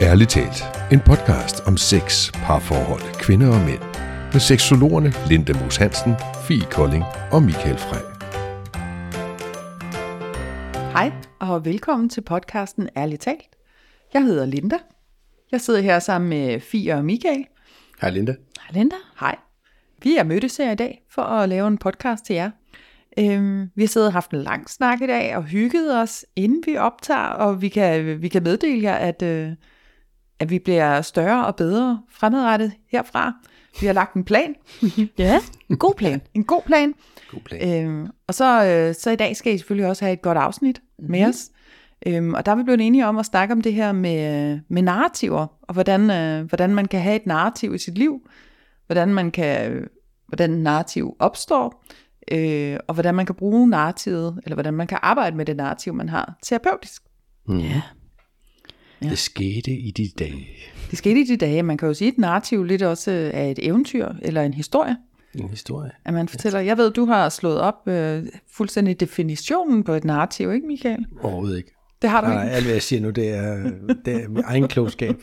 Ærligt talt, en podcast om sex, parforhold, kvinder og mænd. Med seksologerne Linda Moos Hansen, Fie Kolding og Michael Frey. Hej og velkommen til podcasten Ærligt talt. Jeg hedder Linda. Jeg sidder her sammen med Fie og Michael. Hej Linda. Hej Linda. Hej. Vi er mødtes her i dag for at lave en podcast til jer. Øhm, vi har siddet og haft en lang snak i dag og hygget os, inden vi optager, og vi kan, vi kan meddele jer, at, øh, at vi bliver større og bedre fremadrettet herfra. Vi har lagt en plan. Ja, en god plan. En god plan. God plan. Øhm, og så, øh, så i dag skal I selvfølgelig også have et godt afsnit mm-hmm. med os. Øhm, og der er vi blevet enige om at snakke om det her med, med narrativer, og hvordan, øh, hvordan man kan have et narrativ i sit liv, hvordan man kan, øh, hvordan narrativ opstår, øh, og hvordan man kan bruge narrativet, eller hvordan man kan arbejde med det narrativ, man har, terapeutisk. Mm. Ja. Ja. Det skete i de dage. Det skete i de dage. Man kan jo sige, at et narrativ lidt også er et eventyr, eller en historie, En historie. at man fortæller. Jeg ved, du har slået op øh, fuldstændig definitionen på et narrativ, ikke Michael? Overhovedet ikke. Det har du Nej, ikke. alt hvad jeg siger nu, det er, det er min egen klogskab.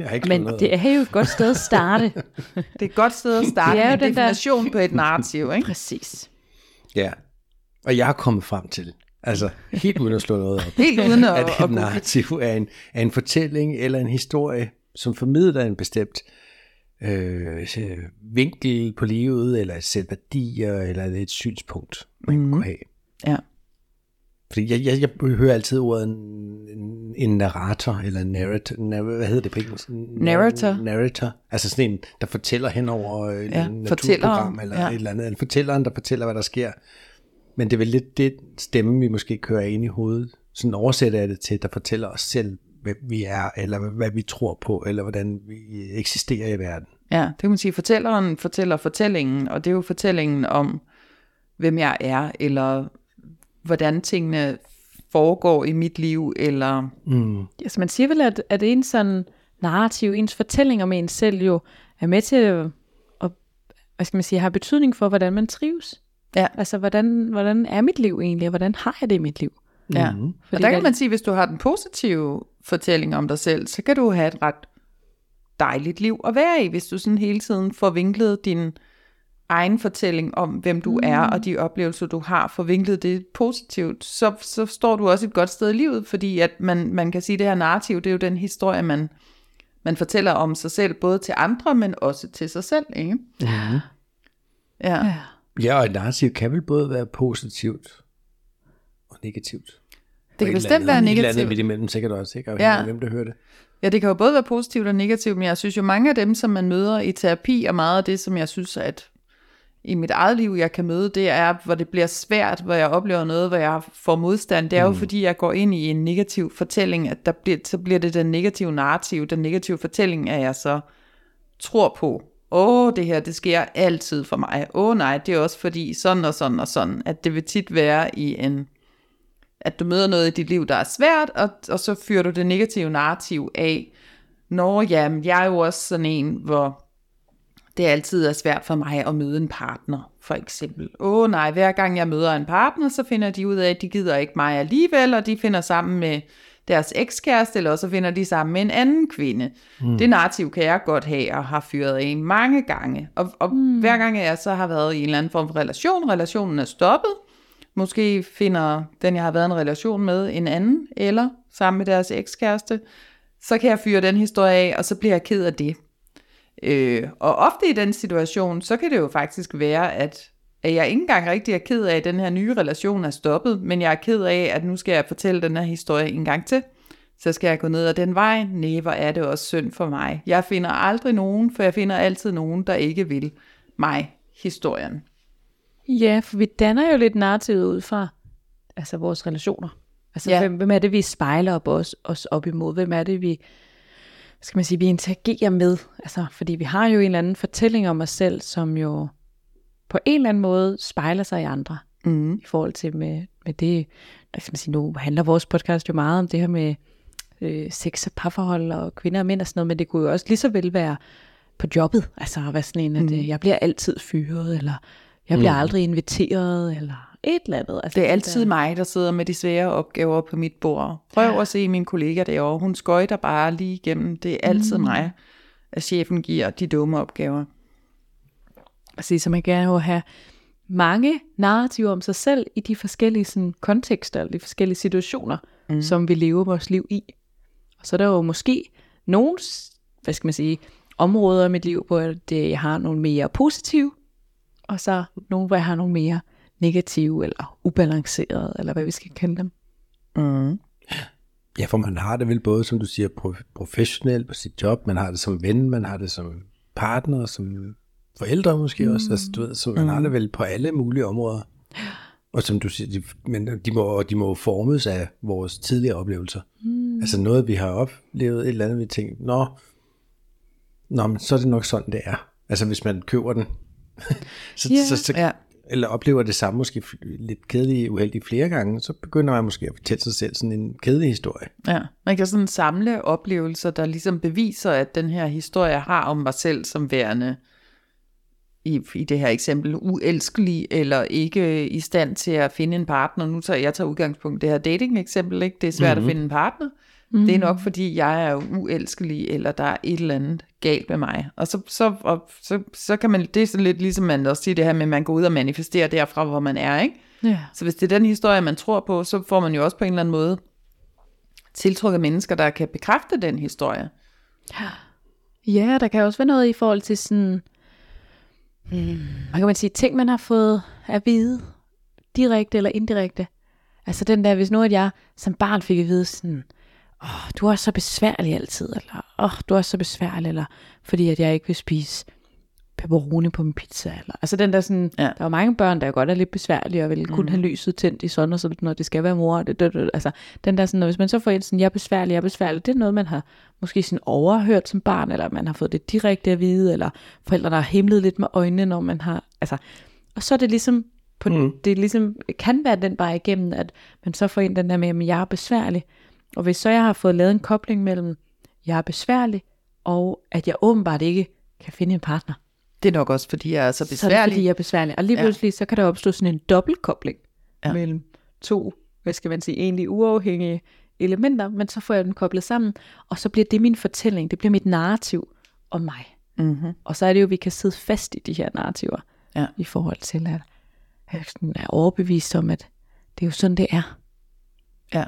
Jeg har ikke Men noget det er jo et godt sted at starte. Det er et godt sted at starte Det er jo en den der- definition på et narrativ, ikke? Præcis. Ja. Og jeg er kommet frem til, altså helt uden at slå noget op, Helt uden at, at at et narrativ er en, er en fortælling eller en historie, som formidler en bestemt øh, vinkel på livet, eller et sæt værdier, eller et synspunkt, man mm. kunne have. Ja. Fordi jeg, jeg, jeg hører altid ordet en, en, narrator, eller narrator, nar, hvad hedder det på engelsk? Narrator. Narrator. Altså sådan en, der fortæller hen over et Ja, ja, naturprogram, eller ja. et eller andet. En fortælleren, der fortæller, hvad der sker. Men det er vel lidt det stemme, vi måske kører ind i hovedet. Sådan oversætter jeg det til, der fortæller os selv, hvem vi er, eller hvad vi tror på, eller hvordan vi eksisterer i verden. ja, det kan man sige. Fortælleren fortæller fortællingen, og det er jo fortællingen om, hvem jeg er, eller hvordan tingene foregår i mit liv, eller... Mm. Altså man siger vel, at, at ens sådan narrativ, ens fortælling om ens selv jo er med til at, at hvad skal man sige, have betydning for, hvordan man trives. Ja. Altså, hvordan, hvordan er mit liv egentlig, og hvordan har jeg det i mit liv? Ja. Mhm. Og der kan man sige, hvis du har den positive fortælling om dig selv, så kan du have et ret dejligt liv at være i, hvis du sådan hele tiden får vinklet din egen fortælling om, hvem du mm. er, og de oplevelser, du har, får vinklet det positivt, så, så står du også et godt sted i livet, fordi at man, man kan sige, at det her narrativ, det er jo den historie, man, man fortæller om sig selv, både til andre, men også til sig selv, ikke? Mm. Ja. Ja. Ja, og et narrativ kan vel både være positivt og negativt. Det kan bestemt være Et eller andet negativt. midt imellem sikkert også, ikke? Ja. Afhængig af, hvem der hører det. Ja, det kan jo både være positivt og negativt, men jeg synes jo mange af dem, som man møder i terapi, og meget af det, som jeg synes, at i mit eget liv, jeg kan møde, det er, hvor det bliver svært, hvor jeg oplever noget, hvor jeg får modstand. Det er jo fordi, jeg går ind i en negativ fortælling, at der bliver, så bliver det den negative narrativ, den negative fortælling, at jeg så tror på. Åh, det her, det sker altid for mig. Åh nej, det er også fordi sådan og sådan og sådan, at det vil tit være i en at du møder noget i dit liv, der er svært, og, og så fyrer du det negative narrativ af, Nå, jamen, jeg er jo også sådan en, hvor det altid er svært for mig at møde en partner, for eksempel. Åh nej, hver gang jeg møder en partner, så finder de ud af, at de gider ikke mig alligevel, og de finder sammen med deres ekskæreste, eller også finder de sammen med en anden kvinde. Mm. Det narrativ kan jeg godt have, og har fyret af mange gange. Og, og mm. hver gang jeg så har været i en eller anden form for relation, relationen er stoppet, Måske finder den, jeg har været i en relation med, en anden, eller sammen med deres ekskæreste. Så kan jeg fyre den historie af, og så bliver jeg ked af det. Øh, og ofte i den situation, så kan det jo faktisk være, at, at jeg ikke engang rigtig er ked af, at den her nye relation er stoppet, men jeg er ked af, at nu skal jeg fortælle den her historie en gang til. Så skal jeg gå ned ad den vej. Nej, hvor er det også synd for mig. Jeg finder aldrig nogen, for jeg finder altid nogen, der ikke vil mig historien. Ja, for vi danner jo lidt narrativet ud fra altså vores relationer. Altså, Ja. hvem, hvem er det, vi spejler op os, os op imod? Hvem er det, vi, skal man sige, vi interagerer med? Altså, fordi vi har jo en eller anden fortælling om os selv, som jo på en eller anden måde spejler sig i andre. Mm. I forhold til med, med det, skal man sige, nu handler vores podcast jo meget om det her med øh, sex og parforhold og kvinder og mænd og sådan noget, men det kunne jo også lige så vel være på jobbet. Altså at være sådan en, at Mm. øh, jeg bliver altid fyret, eller jeg bliver aldrig inviteret, eller et eller andet. Altså, Det er altid der, mig, der sidder med de svære opgaver på mit bord. Prøv at se min kollega derovre. Hun skøjter bare lige igennem. Det er altid mm. mig, at chefen giver de dumme opgaver. Præcis, så man kan jo have mange narrativer om sig selv i de forskellige sådan, kontekster, eller de forskellige situationer, mm. som vi lever vores liv i. Og så er der jo måske nogle, hvad skal man sige, områder i mit liv, hvor det, jeg har nogle mere positive, og så nogle, hvor jeg har nogle mere negative, eller ubalancerede, eller hvad vi skal kende dem. Mm. Ja, for man har det vel både, som du siger, prof- professionelt på sit job, man har det som ven, man har det som partner, som forældre måske mm. også, altså du ved, så man mm. har det vel på alle mulige områder. Og som du siger, de, men de må, de må formes af vores tidligere oplevelser. Mm. Altså noget, vi har oplevet, et eller andet, vi tænker, nå, nå, men så er det nok sådan, det er. Altså hvis man køber den, så, Ja. så, så, Ja. eller oplever det samme, måske lidt kedelig, uheldigt flere gange, så begynder man måske at fortælle sig selv sådan en kedelig historie. Ja, man kan sådan samle oplevelser, der ligesom beviser, at den her historie har om mig selv som værende, i, i det her eksempel, uelskelig eller ikke i stand til at finde en partner. Nu tager jeg tager udgangspunkt i det her dating-eksempel, ikke? det er svært mm-hmm. at finde en partner. Mm. Det er nok fordi, jeg er uelskelig, eller der er et eller andet galt med mig. Og så, så, og så, så kan man, det er sådan lidt ligesom man også siger det her med, at man går ud og manifesterer derfra, hvor man er, ikke? Ja. Så hvis det er den historie, man tror på, så får man jo også på en eller anden måde tiltrukket mennesker, der kan bekræfte den historie. Ja, der kan også være noget i forhold til sådan, mm, Og kan man sige, ting man har fået at vide, direkte eller indirekte. Altså den der, hvis nu at jeg som barn fik at vide sådan, åh, du er så besværlig altid, eller åh, du er så besværlig, eller fordi at jeg ikke vil spise pepperoni på min pizza. Eller, altså den der sådan, Ja. der er jo mange børn, der godt er lidt besværlige, og vil mm. kun have lyset tændt i sådan og sådan, når det skal være mor. Det, det, det, altså den der sådan, og hvis man så får en sådan, jeg er besværlig, jeg er besværlig, det er noget, man har måske sådan overhørt som barn, eller man har fået det direkte at vide, eller forældre, der har himlet lidt med øjnene, når man har, altså, og så er det ligesom, på, mm. det ligesom, kan være den vej igennem, at man så får en den der med, at jeg er besværlig, og hvis så jeg har fået lavet en kobling mellem, jeg er besværlig, og at jeg åbenbart ikke kan finde en partner, Det er nok også, fordi jeg er så så det besværlig. fordi, jeg er besværlig. Og lige Ja. pludselig, så kan der opstå sådan en dobbeltkobling Ja. ja. mellem to, hvad skal man sige, egentlig uafhængige elementer, men så får jeg dem koblet sammen, og så bliver det min fortælling, det bliver mit narrativ om mig. Mm-hmm. Og så er det jo, at vi kan sidde fast i de her narrativer, Ja. i forhold til, at jeg sådan er overbevist om, at det er jo sådan, det er. Ja.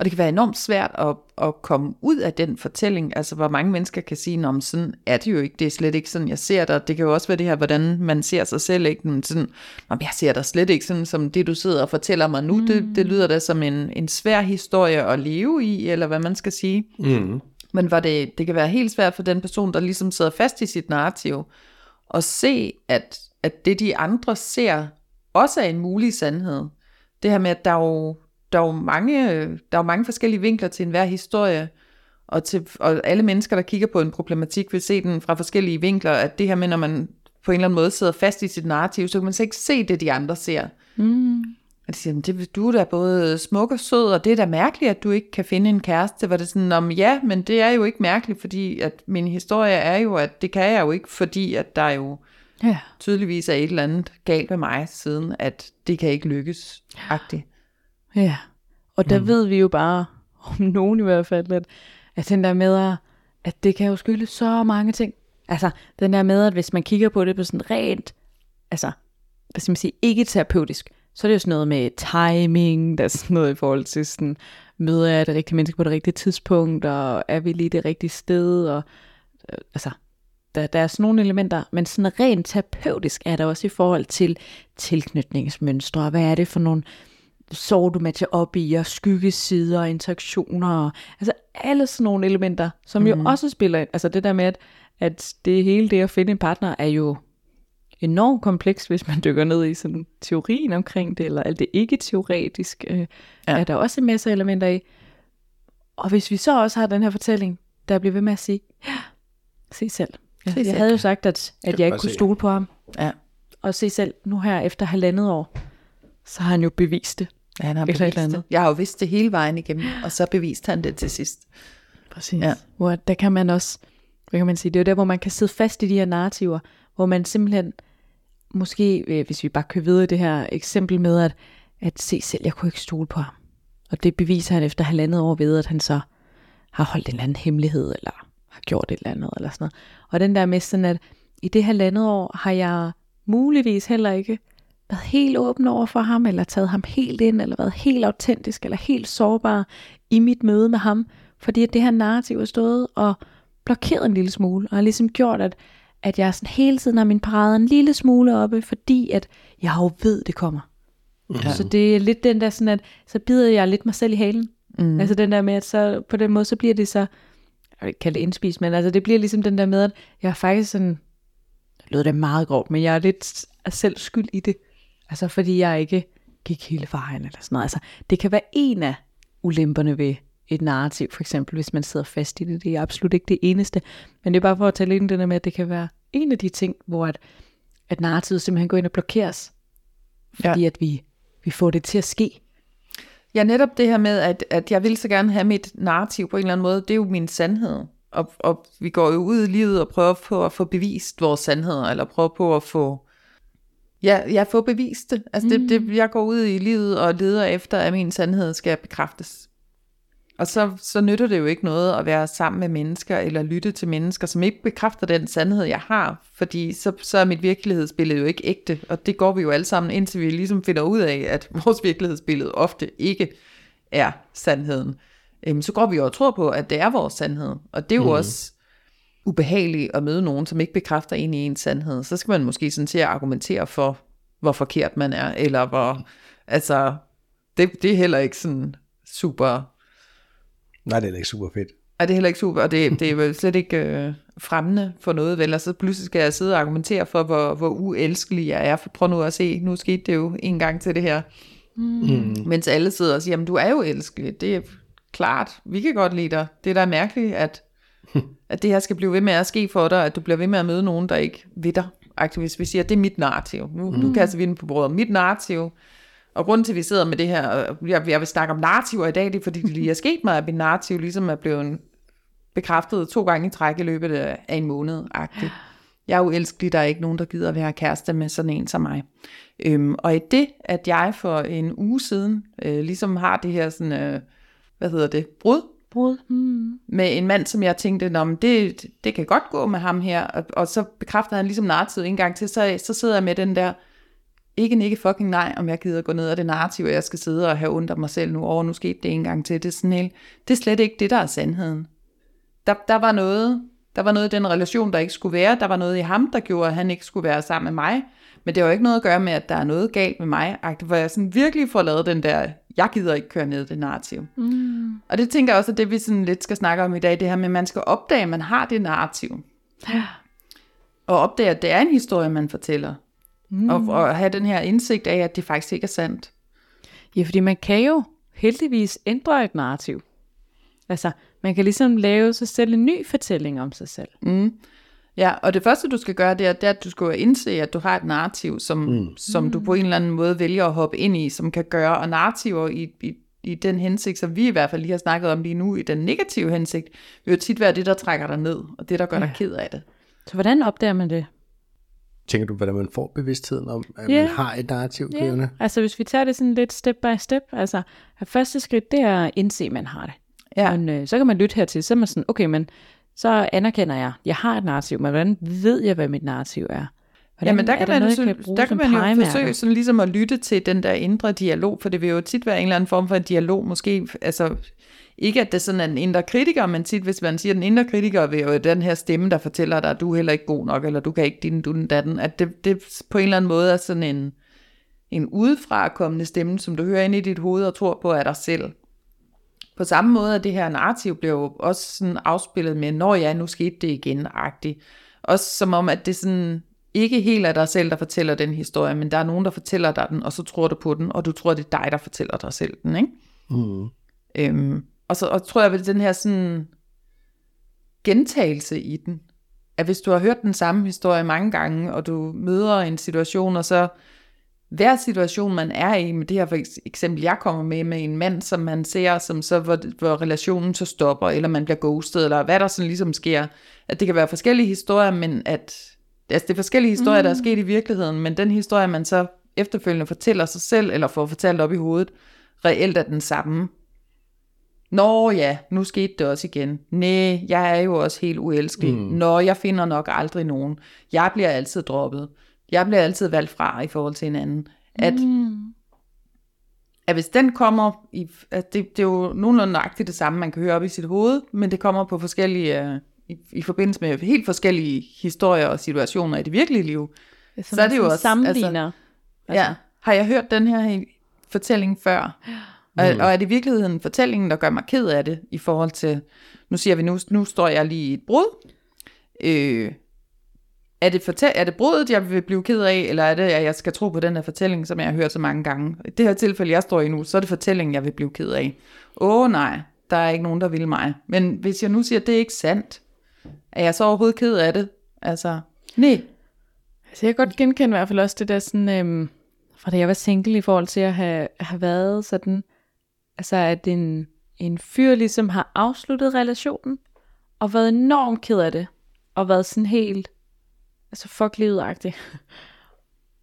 Og det kan være enormt svært at, at komme ud af den fortælling, altså hvor mange mennesker kan sige, om sådan er det jo ikke, det er slet ikke sådan, jeg ser dig. Det kan jo også være det her, hvordan man ser sig selv, ikke? Men sådan, jeg ser dig slet ikke sådan, som det du sidder og fortæller mig nu, mm. det, det lyder da som en, en svær historie at leve i, eller hvad man skal sige. Mm. Men hvor det, det kan være helt svært for den person, der ligesom sidder fast i sit narrativ, at se, at, at det de andre ser, også er en mulig sandhed. Det her med, at der er jo, der er jo, mange, der er mange forskellige vinkler til enhver historie, og, til, og alle mennesker, der kigger på en problematik, vil se den fra forskellige vinkler, at det her med, når man på en eller anden måde sidder fast i sit narrativ, så kan man så ikke se det, de andre ser. Mm. Og de siger, "Men det, du er da både smuk og sød, og det er da mærkeligt, at du ikke kan finde en kæreste. Hvor det er sådan, om ja, men det er jo ikke mærkeligt, fordi at min historie er jo, at det kan jeg jo ikke, fordi at der jo Ja. tydeligvis er et eller andet galt med mig, siden at det kan ikke lykkes. -agtigt. Ja, og der mm. ved vi jo bare, om nogen i hvert fald, at, at den der med, at- at det kan jo skylde så mange ting. Altså, den der med, at hvis man kigger på det på sådan rent, altså, hvad skal man sige, ikke terapeutisk, så er det jo sådan noget med timing, der er sådan noget i forhold til sådan, møder jeg det rigtige menneske på det rigtige tidspunkt, og er vi lige det rigtige sted, og øh, altså, der, der er sådan nogle elementer, men sådan rent terapeutisk er der også i forhold til tilknytningsmønstre, og hvad er det for nogle sår, du matcher op i, og skyggesider, og interaktioner, og, altså alle sådan nogle elementer, som mm. jo også spiller ind. Altså det der med, at, at det hele det at finde en partner, er jo enormt komplekst, hvis man dykker ned i sådan teorien omkring det, eller alt det ikke teoretisk, øh, Ja. ja. er der også en masse elementer i. Og hvis vi så også har den her fortælling, der bliver ved med at sige, ja, se selv. Jeg, Se jeg selv. havde jo sagt, at, at jeg ikke kunne se. stole på ham. Ja. Og se selv, nu her efter halvandet år, så har han jo bevist det. Ja, han har et bevist eller det. andet. Jeg har jo vidst det hele vejen igennem, og så beviste han det til sidst. Præcis. Ja. Hvor der kan man også, hvad kan man sige, det er der, hvor man kan sidde fast i de her narrativer, hvor man simpelthen måske, øh, hvis vi bare kører videre det her eksempel med, at, at se selv, jeg kunne ikke stole på ham. Og det beviser han efter halvandet år ved, at han så har holdt en eller anden hemmelighed, eller har gjort et eller andet, eller sådan noget. Og den der med sådan, at i det halvandet år har jeg muligvis heller ikke været helt åben over for ham, eller taget ham helt ind, eller været helt autentisk, eller helt sårbar i mit møde med ham, fordi at det her narrativ er stået og blokeret en lille smule, og har ligesom gjort, at, at jeg sådan hele tiden har min parade en lille smule oppe, fordi at jeg jo ved, det kommer. Ja. Så det er lidt den der sådan, at så bider jeg lidt mig selv i halen. Mm. Altså den der med, at så på den måde, så bliver det så, jeg vil ikke kalde det indspis, men altså det bliver ligesom den der med, at jeg er faktisk sådan, lød det meget grovt, men jeg er lidt selv skyld i det. Altså fordi jeg ikke gik hele vejen eller sådan noget. Altså det kan være en af ulemperne ved et narrativ, for eksempel, hvis man sidder fast i det. Det er absolut ikke det eneste. Men det er bare for at tale ind det der med, at det kan være en af de ting, hvor at, at narrativet simpelthen går ind og blokeres. Fordi ja. at vi, vi får det til at ske. Ja, netop det her med, at, at jeg vil så gerne have mit narrativ på en eller anden måde, det er jo min sandhed. Og, og vi går jo ud i livet og prøver på at få bevist vores sandheder, eller prøver på at få, ja, jeg få bevist det. Altså mm. det, det, jeg går ud i livet og leder efter, at min sandhed skal bekræftes. Og så, så nytter det jo ikke noget at være sammen med mennesker, eller lytte til mennesker, som ikke bekræfter den sandhed, jeg har. Fordi så, så er mit virkelighedsbillede jo ikke ægte. Og det går vi jo alle sammen, indtil vi ligesom finder ud af, at vores virkelighedsbillede ofte ikke er sandheden. Øhm, så går vi jo og tror på, at det er vores sandhed. Og det er jo mm. også ubehageligt at møde nogen, som ikke bekræfter en i ens sandhed. Så skal man måske sådan til at argumentere for, hvor forkert man er, eller hvor, altså, det, det er heller ikke sådan super Nej, det er ikke super fedt. Er det er heller ikke super, og det, det er jo slet ikke øh, fremmende for noget, vel? Og så pludselig skal jeg sidde og argumentere for, hvor, hvor uelskelig jeg er. For prøv nu at se, nu skete det jo en gang til det her. Mm. Mens alle sidder og siger, jamen du er jo elskelig. Det er klart, vi kan godt lide dig. Det er da mærkeligt, at, at det her skal blive ved med at ske for dig, at du bliver ved med at møde nogen, der ikke ved dig. Hvis vi siger, at det er mit narrativ. Nu, mm. nu kaster vi den på bordet. Mit narrativ og grunden til, at vi sidder med det her, og jeg, jeg vil snakke om narrativer i dag, det er fordi, det lige er sket mig, at min narrativ ligesom er blevet bekræftet to gange i træk i løbet af en måned. -agtigt. Jeg er uelskelig, der er ikke nogen, der gider at være kæreste med sådan en som mig. Øhm, og i det, at jeg for en uge siden øh, ligesom har det her sådan, øh, hvad hedder det, brud, brud. Mm. med en mand, som jeg tænkte, Nå, men det, det kan godt gå med ham her, og, og så bekræfter han ligesom narrativet en gang til, så, så sidder jeg med den der, ikke ikke fucking nej, om jeg gider gå ned af det narrativ, at jeg skal sidde og have ondt af mig selv nu over, nu skete det en gang til. Det er, sådan helt, det er slet ikke det, der er sandheden. Der, der var noget, der var noget i den relation, der ikke skulle være. Der var noget i ham, der gjorde, at han ikke skulle være sammen med mig. Men det har jo ikke noget at gøre med, at der er noget galt med mig. Hvor jeg sådan virkelig får lavet den der, jeg gider ikke køre ned det narrativ. Mm. Og det tænker jeg også, at det vi sådan lidt skal snakke om i dag, det her med, at man skal opdage, at man har det narrativ. Ja. Og opdage, at det er en historie, man fortæller. Mm. Og, og have den her indsigt af, at det faktisk ikke er sandt. Ja, fordi man kan jo heldigvis ændre et narrativ. Altså, man kan ligesom lave sig selv en ny fortælling om sig selv. Mm. Ja, og det første du skal gøre, det er, det er at du skal indse, at du har et narrativ, som, mm. som du på en eller anden måde vælger at hoppe ind i, som kan gøre, og narrativer i, i, i den hensigt, som vi i hvert fald lige har snakket om lige nu, i den negative hensigt, vil jo tit være det, der trækker dig ned, og det, der gør ja. dig ked af det. Så hvordan opdager man det? Tænker du, hvordan man får bevidstheden om, at yeah. man har et narrativ yeah. kørende? Altså hvis vi tager det sådan lidt step by step, altså at første skridt, det er at indse, at man har det. Ja. Men, øh, så kan man lytte hertil, så er man sådan, okay, men så anerkender jeg, jeg har et narrativ, men hvordan ved jeg, hvad mit narrativ er? Hvordan, Jamen der kan, man, noget, kan der kan man jo forsøge sådan ligesom at lytte til den der indre dialog, for det vil jo tit være en eller anden form for en dialog, måske altså ikke at det sådan er en indre kritiker, men tit hvis man siger, at den indre kritiker vil jo den her stemme, der fortæller dig, at du er heller ikke god nok, eller du kan ikke din, du den datten, at det, det på en eller anden måde er sådan en, en udefra kommende stemme, som du hører ind i dit hoved og tror på af dig selv. På samme måde at det her narrativ bliver jo også sådan afspillet med, når ja, nu skete det igen, agtigt. Også som om, at det sådan ikke helt er dig selv, der fortæller den historie, men der er nogen, der fortæller dig den, og så tror du på den, og du tror, det er dig, der fortæller dig selv den, ikke? Mm. Øhm, og så og tror jeg, at den her sådan gentagelse i den, at hvis du har hørt den samme historie mange gange, og du møder en situation, og så hver situation, man er i, med det her for eksempel, jeg kommer med, med en mand, som man ser, som så, hvor, hvor relationen så stopper, eller man bliver ghostet, eller hvad der sådan ligesom sker, at det kan være forskellige historier, men at Altså, det er forskellige historier, mm. der er sket i virkeligheden, men den historie, man så efterfølgende fortæller sig selv, eller får fortalt op i hovedet, reelt er den samme. Nå ja, nu skete det også igen. Nej, jeg er jo også helt uelskelig. Mm. Nå, jeg finder nok aldrig nogen. Jeg bliver altid droppet. Jeg bliver altid valgt fra i forhold til en anden. At, mm. at hvis den kommer, i, at det, det er jo nogenlunde nøjagtigt det samme, man kan høre op i sit hoved, men det kommer på forskellige, uh, i, i forbindelse med helt forskellige historier og situationer i det virkelige liv. Det er så er det jo også... Sammenligner. Altså. Ja, har jeg hørt den her fortælling før? Og, mm. og er det i virkeligheden fortællingen, der gør mig ked af det, i forhold til, nu siger vi, nu, nu står jeg lige i et brud. Øh, er det, fortæl- er det brudet, jeg vil blive ked af, eller er det, at jeg skal tro på den her fortælling, som jeg har hørt så mange gange? I det her tilfælde, jeg står i nu, så er det fortællingen, jeg vil blive ked af. Åh oh, nej, der er ikke nogen, der vil mig. Men hvis jeg nu siger, at det er ikke sandt, er jeg så overhovedet ked af det? Altså, nej. Altså, jeg kan godt genkende i hvert fald også det der sådan, øhm, fra da jeg var single i forhold til at have, have været sådan, altså at en, en fyr ligesom har afsluttet relationen, og været enormt ked af det, og været sådan helt, altså fuck livet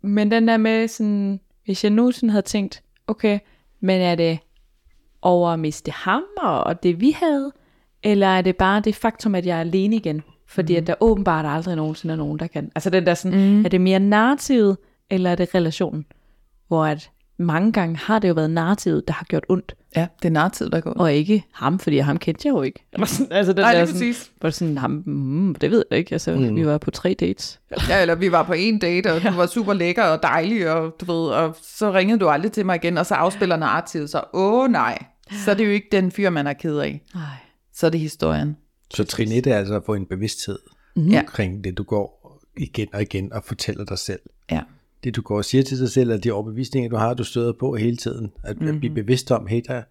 Men den der med sådan, hvis jeg nu sådan havde tænkt, okay, men er det over at miste ham og det vi havde, eller er det bare det faktum, at jeg er alene igen? Fordi mm. at der åbenbart aldrig nogensinde er nogen, der kan. Altså den der sådan, mm. er det mere narrativet, eller er det relationen? Hvor at mange gange har det jo været narrativet, der har gjort ondt. Ja, det er narrativet, der går ondt. Og ikke ham, fordi ham kendte jeg jo ikke. Eller sådan, altså den Nej, der det er sådan, præcis. Hvor sådan, ham, mm, det ved jeg ikke. Altså, mm. vi var på tre dates. Ja, eller vi var på en date, og du var super lækker og dejlig, og du ved, og så ringede du aldrig til mig igen, og så afspiller narrativet så, åh nej, så er det jo ikke den fyr, man er ked af. Nej. Så er det historien. Så trin 1 er altså at få en bevidsthed mm-hmm. omkring det, du går igen og igen og fortæller dig selv. Ja. Det du går og siger til dig selv, er de overbevisninger, du har, du støder på hele tiden. At, mm-hmm. at blive bevidst om, hey, der, jeg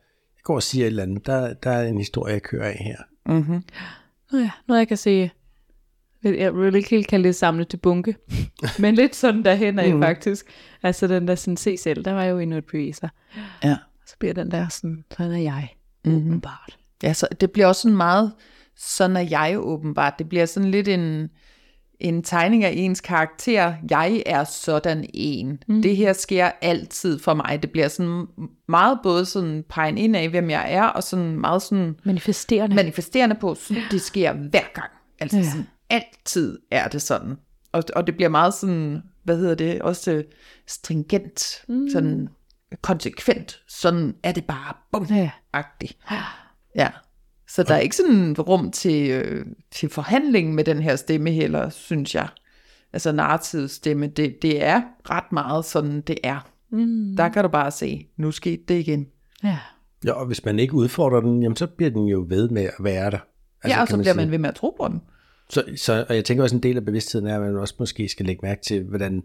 går og siger et eller andet, der, der er en historie, jeg kører af her. Mm-hmm. Nå ja, noget jeg kan se, jeg vil ikke helt kalde det samle til bunke, men lidt sådan derhen af mm. faktisk. Altså den der sådan, se selv, der var jo endnu et beviser. Ja. Så bliver den der sådan, sådan er jeg, Mhm. åbenbart. Ja, så det bliver også sådan meget, sådan er jeg åbenbart. Det bliver sådan lidt en, en tegning af ens karakter. Jeg er sådan en. Mm. Det her sker altid for mig. Det bliver sådan meget både sådan pegen ind af, hvem jeg er, og sådan meget sådan Manifesterende. manifesterende på, sådan, det sker hver gang. Altså Ja. ja. sådan, altid er det sådan. Og, og det bliver meget sådan, hvad hedder det, også stringent, mm. sådan konsekvent. Sådan er det bare, bum, Ja. agtigt. Ja. Så der er ikke sådan rum til, øh, til forhandling med den her stemme heller, synes jeg. Altså narrativets stemme, det, det er ret meget sådan, det er. Mm. Der kan du bare se, nu skete det igen. Ja. Ja, og hvis man ikke udfordrer den, jamen så bliver den jo ved med at være der. Altså, ja, og så bliver sige. man ved med at tro på den. Så, så, og jeg tænker også, en del af bevidstheden er, at man også måske skal lægge mærke til, hvordan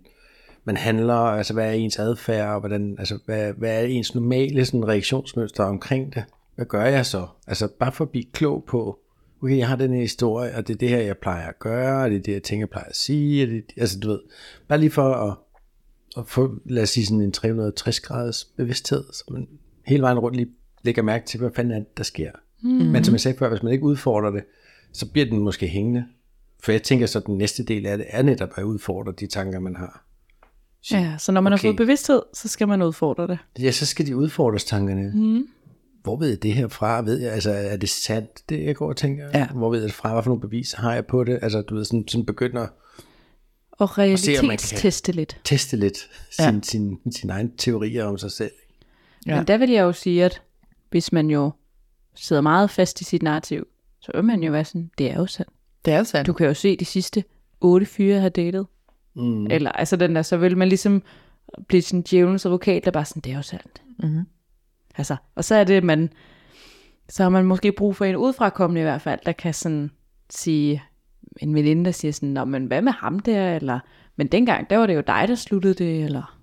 man handler, altså hvad er ens adfærd, og hvordan, altså, hvad, hvad er ens normale sådan, reaktionsmønster omkring det? Hvad gør jeg så? Altså bare for at blive klog på, okay, jeg har den her historie, og det er det her, jeg plejer at gøre, og det er det, jeg tænker, jeg plejer at sige, det, altså du ved, bare lige for at, at få, lad os sige sådan en 360 graders bevidsthed, så man hele vejen rundt lige lægger mærke til, hvad fanden er det, der sker. Mm-hmm. Men som jeg sagde før, hvis man ikke udfordrer det, så bliver den måske hængende. For jeg tænker så, at den næste del af det er netop at udfordre de tanker, man har. ja, så når man Okay. har fået bevidsthed, så skal man udfordre det. Ja, så skal de udfordres tankerne. Mm. Hvor ved jeg det her fra? Ved jeg, altså, er det sandt, det jeg går og tænker? Ja. Hvor ved jeg det fra? Hvad for nogle beviser har jeg på det? Altså, du ved, sådan, sådan begynder at Og realitetsteste lidt. teste lidt Ja. sin, sin, sin egen teorier om sig selv. Ja. Men der vil jeg jo sige, at hvis man jo sidder meget fast i sit narrativ, så vil man jo være sådan, det er jo sandt. Det er jo sandt. Du kan jo se de sidste otte fyre, jeg har datet. Mm. Eller altså den der, så vil man ligesom blive sådan djævelens advokat, der bare sådan, det er jo sandt. Mhm. Altså, og så er det, man, så har man måske brug for en udefrakommende i hvert fald, der kan sådan sige, en veninde, der siger sådan, Nå, men hvad med ham der, eller, men dengang, der var det jo dig, der sluttede det, eller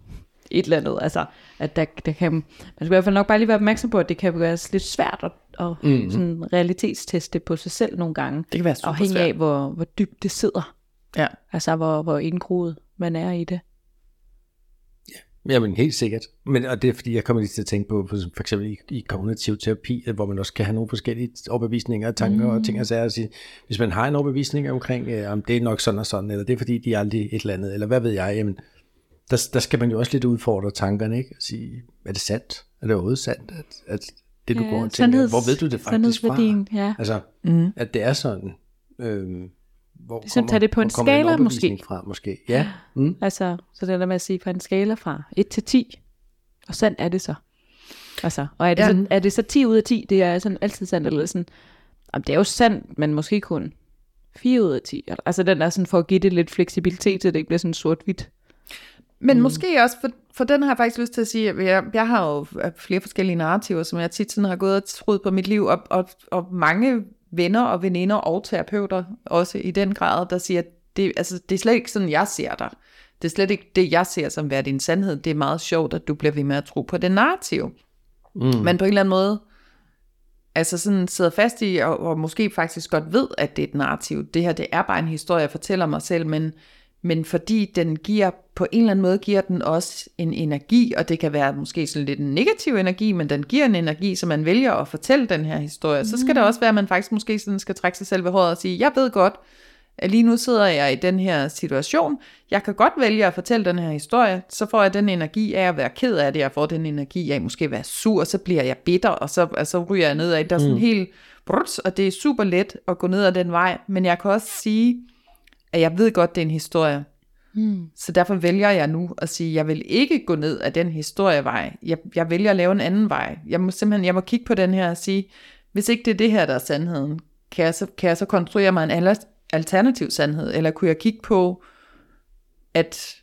et eller andet, altså, at der, der kan, man skal i hvert fald nok bare lige være opmærksom på, at det kan være lidt svært at, at mm. sådan realitetsteste på sig selv nogle gange, Det kan være super afhængig svært. af, hvor, hvor dybt det sidder, Ja. altså hvor, hvor indgroet man er i det. Jamen helt sikkert. Men, og det er fordi, jeg kommer lige til at tænke på, for, for eksempel i, i kognitiv terapi, hvor man også kan have nogle forskellige overbevisninger, tanker mm. og ting og sager. At sige, hvis man har en overbevisning omkring, øh, om det er nok sådan og sådan, eller det er fordi, de er aldrig et eller andet, eller hvad ved jeg, jamen, der, der skal man jo også lidt udfordre tankerne, ikke? Og sige, er det sandt? Er det overhovedet sandt, at, at det du ja, går og tænker, hvor ved du det faktisk fra? Ja. Altså, mm. at det er sådan. Øhm, hvor ligesom kommer, tage det på en skala måske. Fra, måske. Ja. Mm. Altså, så det er der med at sige fra en skala fra 1 til 10. Og sandt er det så. Altså, og er det, ja. så, er det så 10 ud af 10, det er sådan altid sandt, eller sådan, jamen, det er jo sandt, men måske kun 4 ud af 10. Altså den er sådan for at give det lidt fleksibilitet, så det ikke bliver sådan sort-hvidt. Men mm. måske også, for, for den har jeg faktisk lyst til at sige, at jeg, jeg har jo flere forskellige narrativer, som jeg tit sådan har gået og troet på mit liv, og, og, og mange venner og veninder og terapeuter også i den grad, der siger, det, altså, det er slet ikke sådan, jeg ser dig. Det er slet ikke det, jeg ser som værd din sandhed. Det er meget sjovt, at du bliver ved med at tro på det narrativ. Mm. Men på en eller anden måde, altså sådan sidder fast i, og, og måske faktisk godt ved, at det er et narrativ. Det her, det er bare en historie, jeg fortæller mig selv, men men fordi den giver, på en eller anden måde giver den også en energi, og det kan være måske sådan lidt en negativ energi, men den giver en energi, så man vælger at fortælle den her historie. Så skal det mm. også være, at man faktisk måske sådan skal trække sig selv ved håret og sige, jeg ved godt, at lige nu sidder jeg i den her situation, jeg kan godt vælge at fortælle den her historie, så får jeg den energi af at være ked af det, jeg får den energi af måske at være sur, så bliver jeg bitter, og så, og så ryger jeg ned af, der er sådan mm. helt bruts, og det er super let at gå ned ad den vej, men jeg kan også sige, at jeg ved godt, det er en historie. Mm. Så derfor vælger jeg nu at sige, at jeg vil ikke gå ned ad den historievej. Jeg, jeg vælger at lave en anden vej. Jeg må simpelthen jeg må kigge på den her og sige, hvis ikke det er det her, der er sandheden, kan jeg så, kan jeg så konstruere mig en alternativ sandhed? Eller kunne jeg kigge på, at,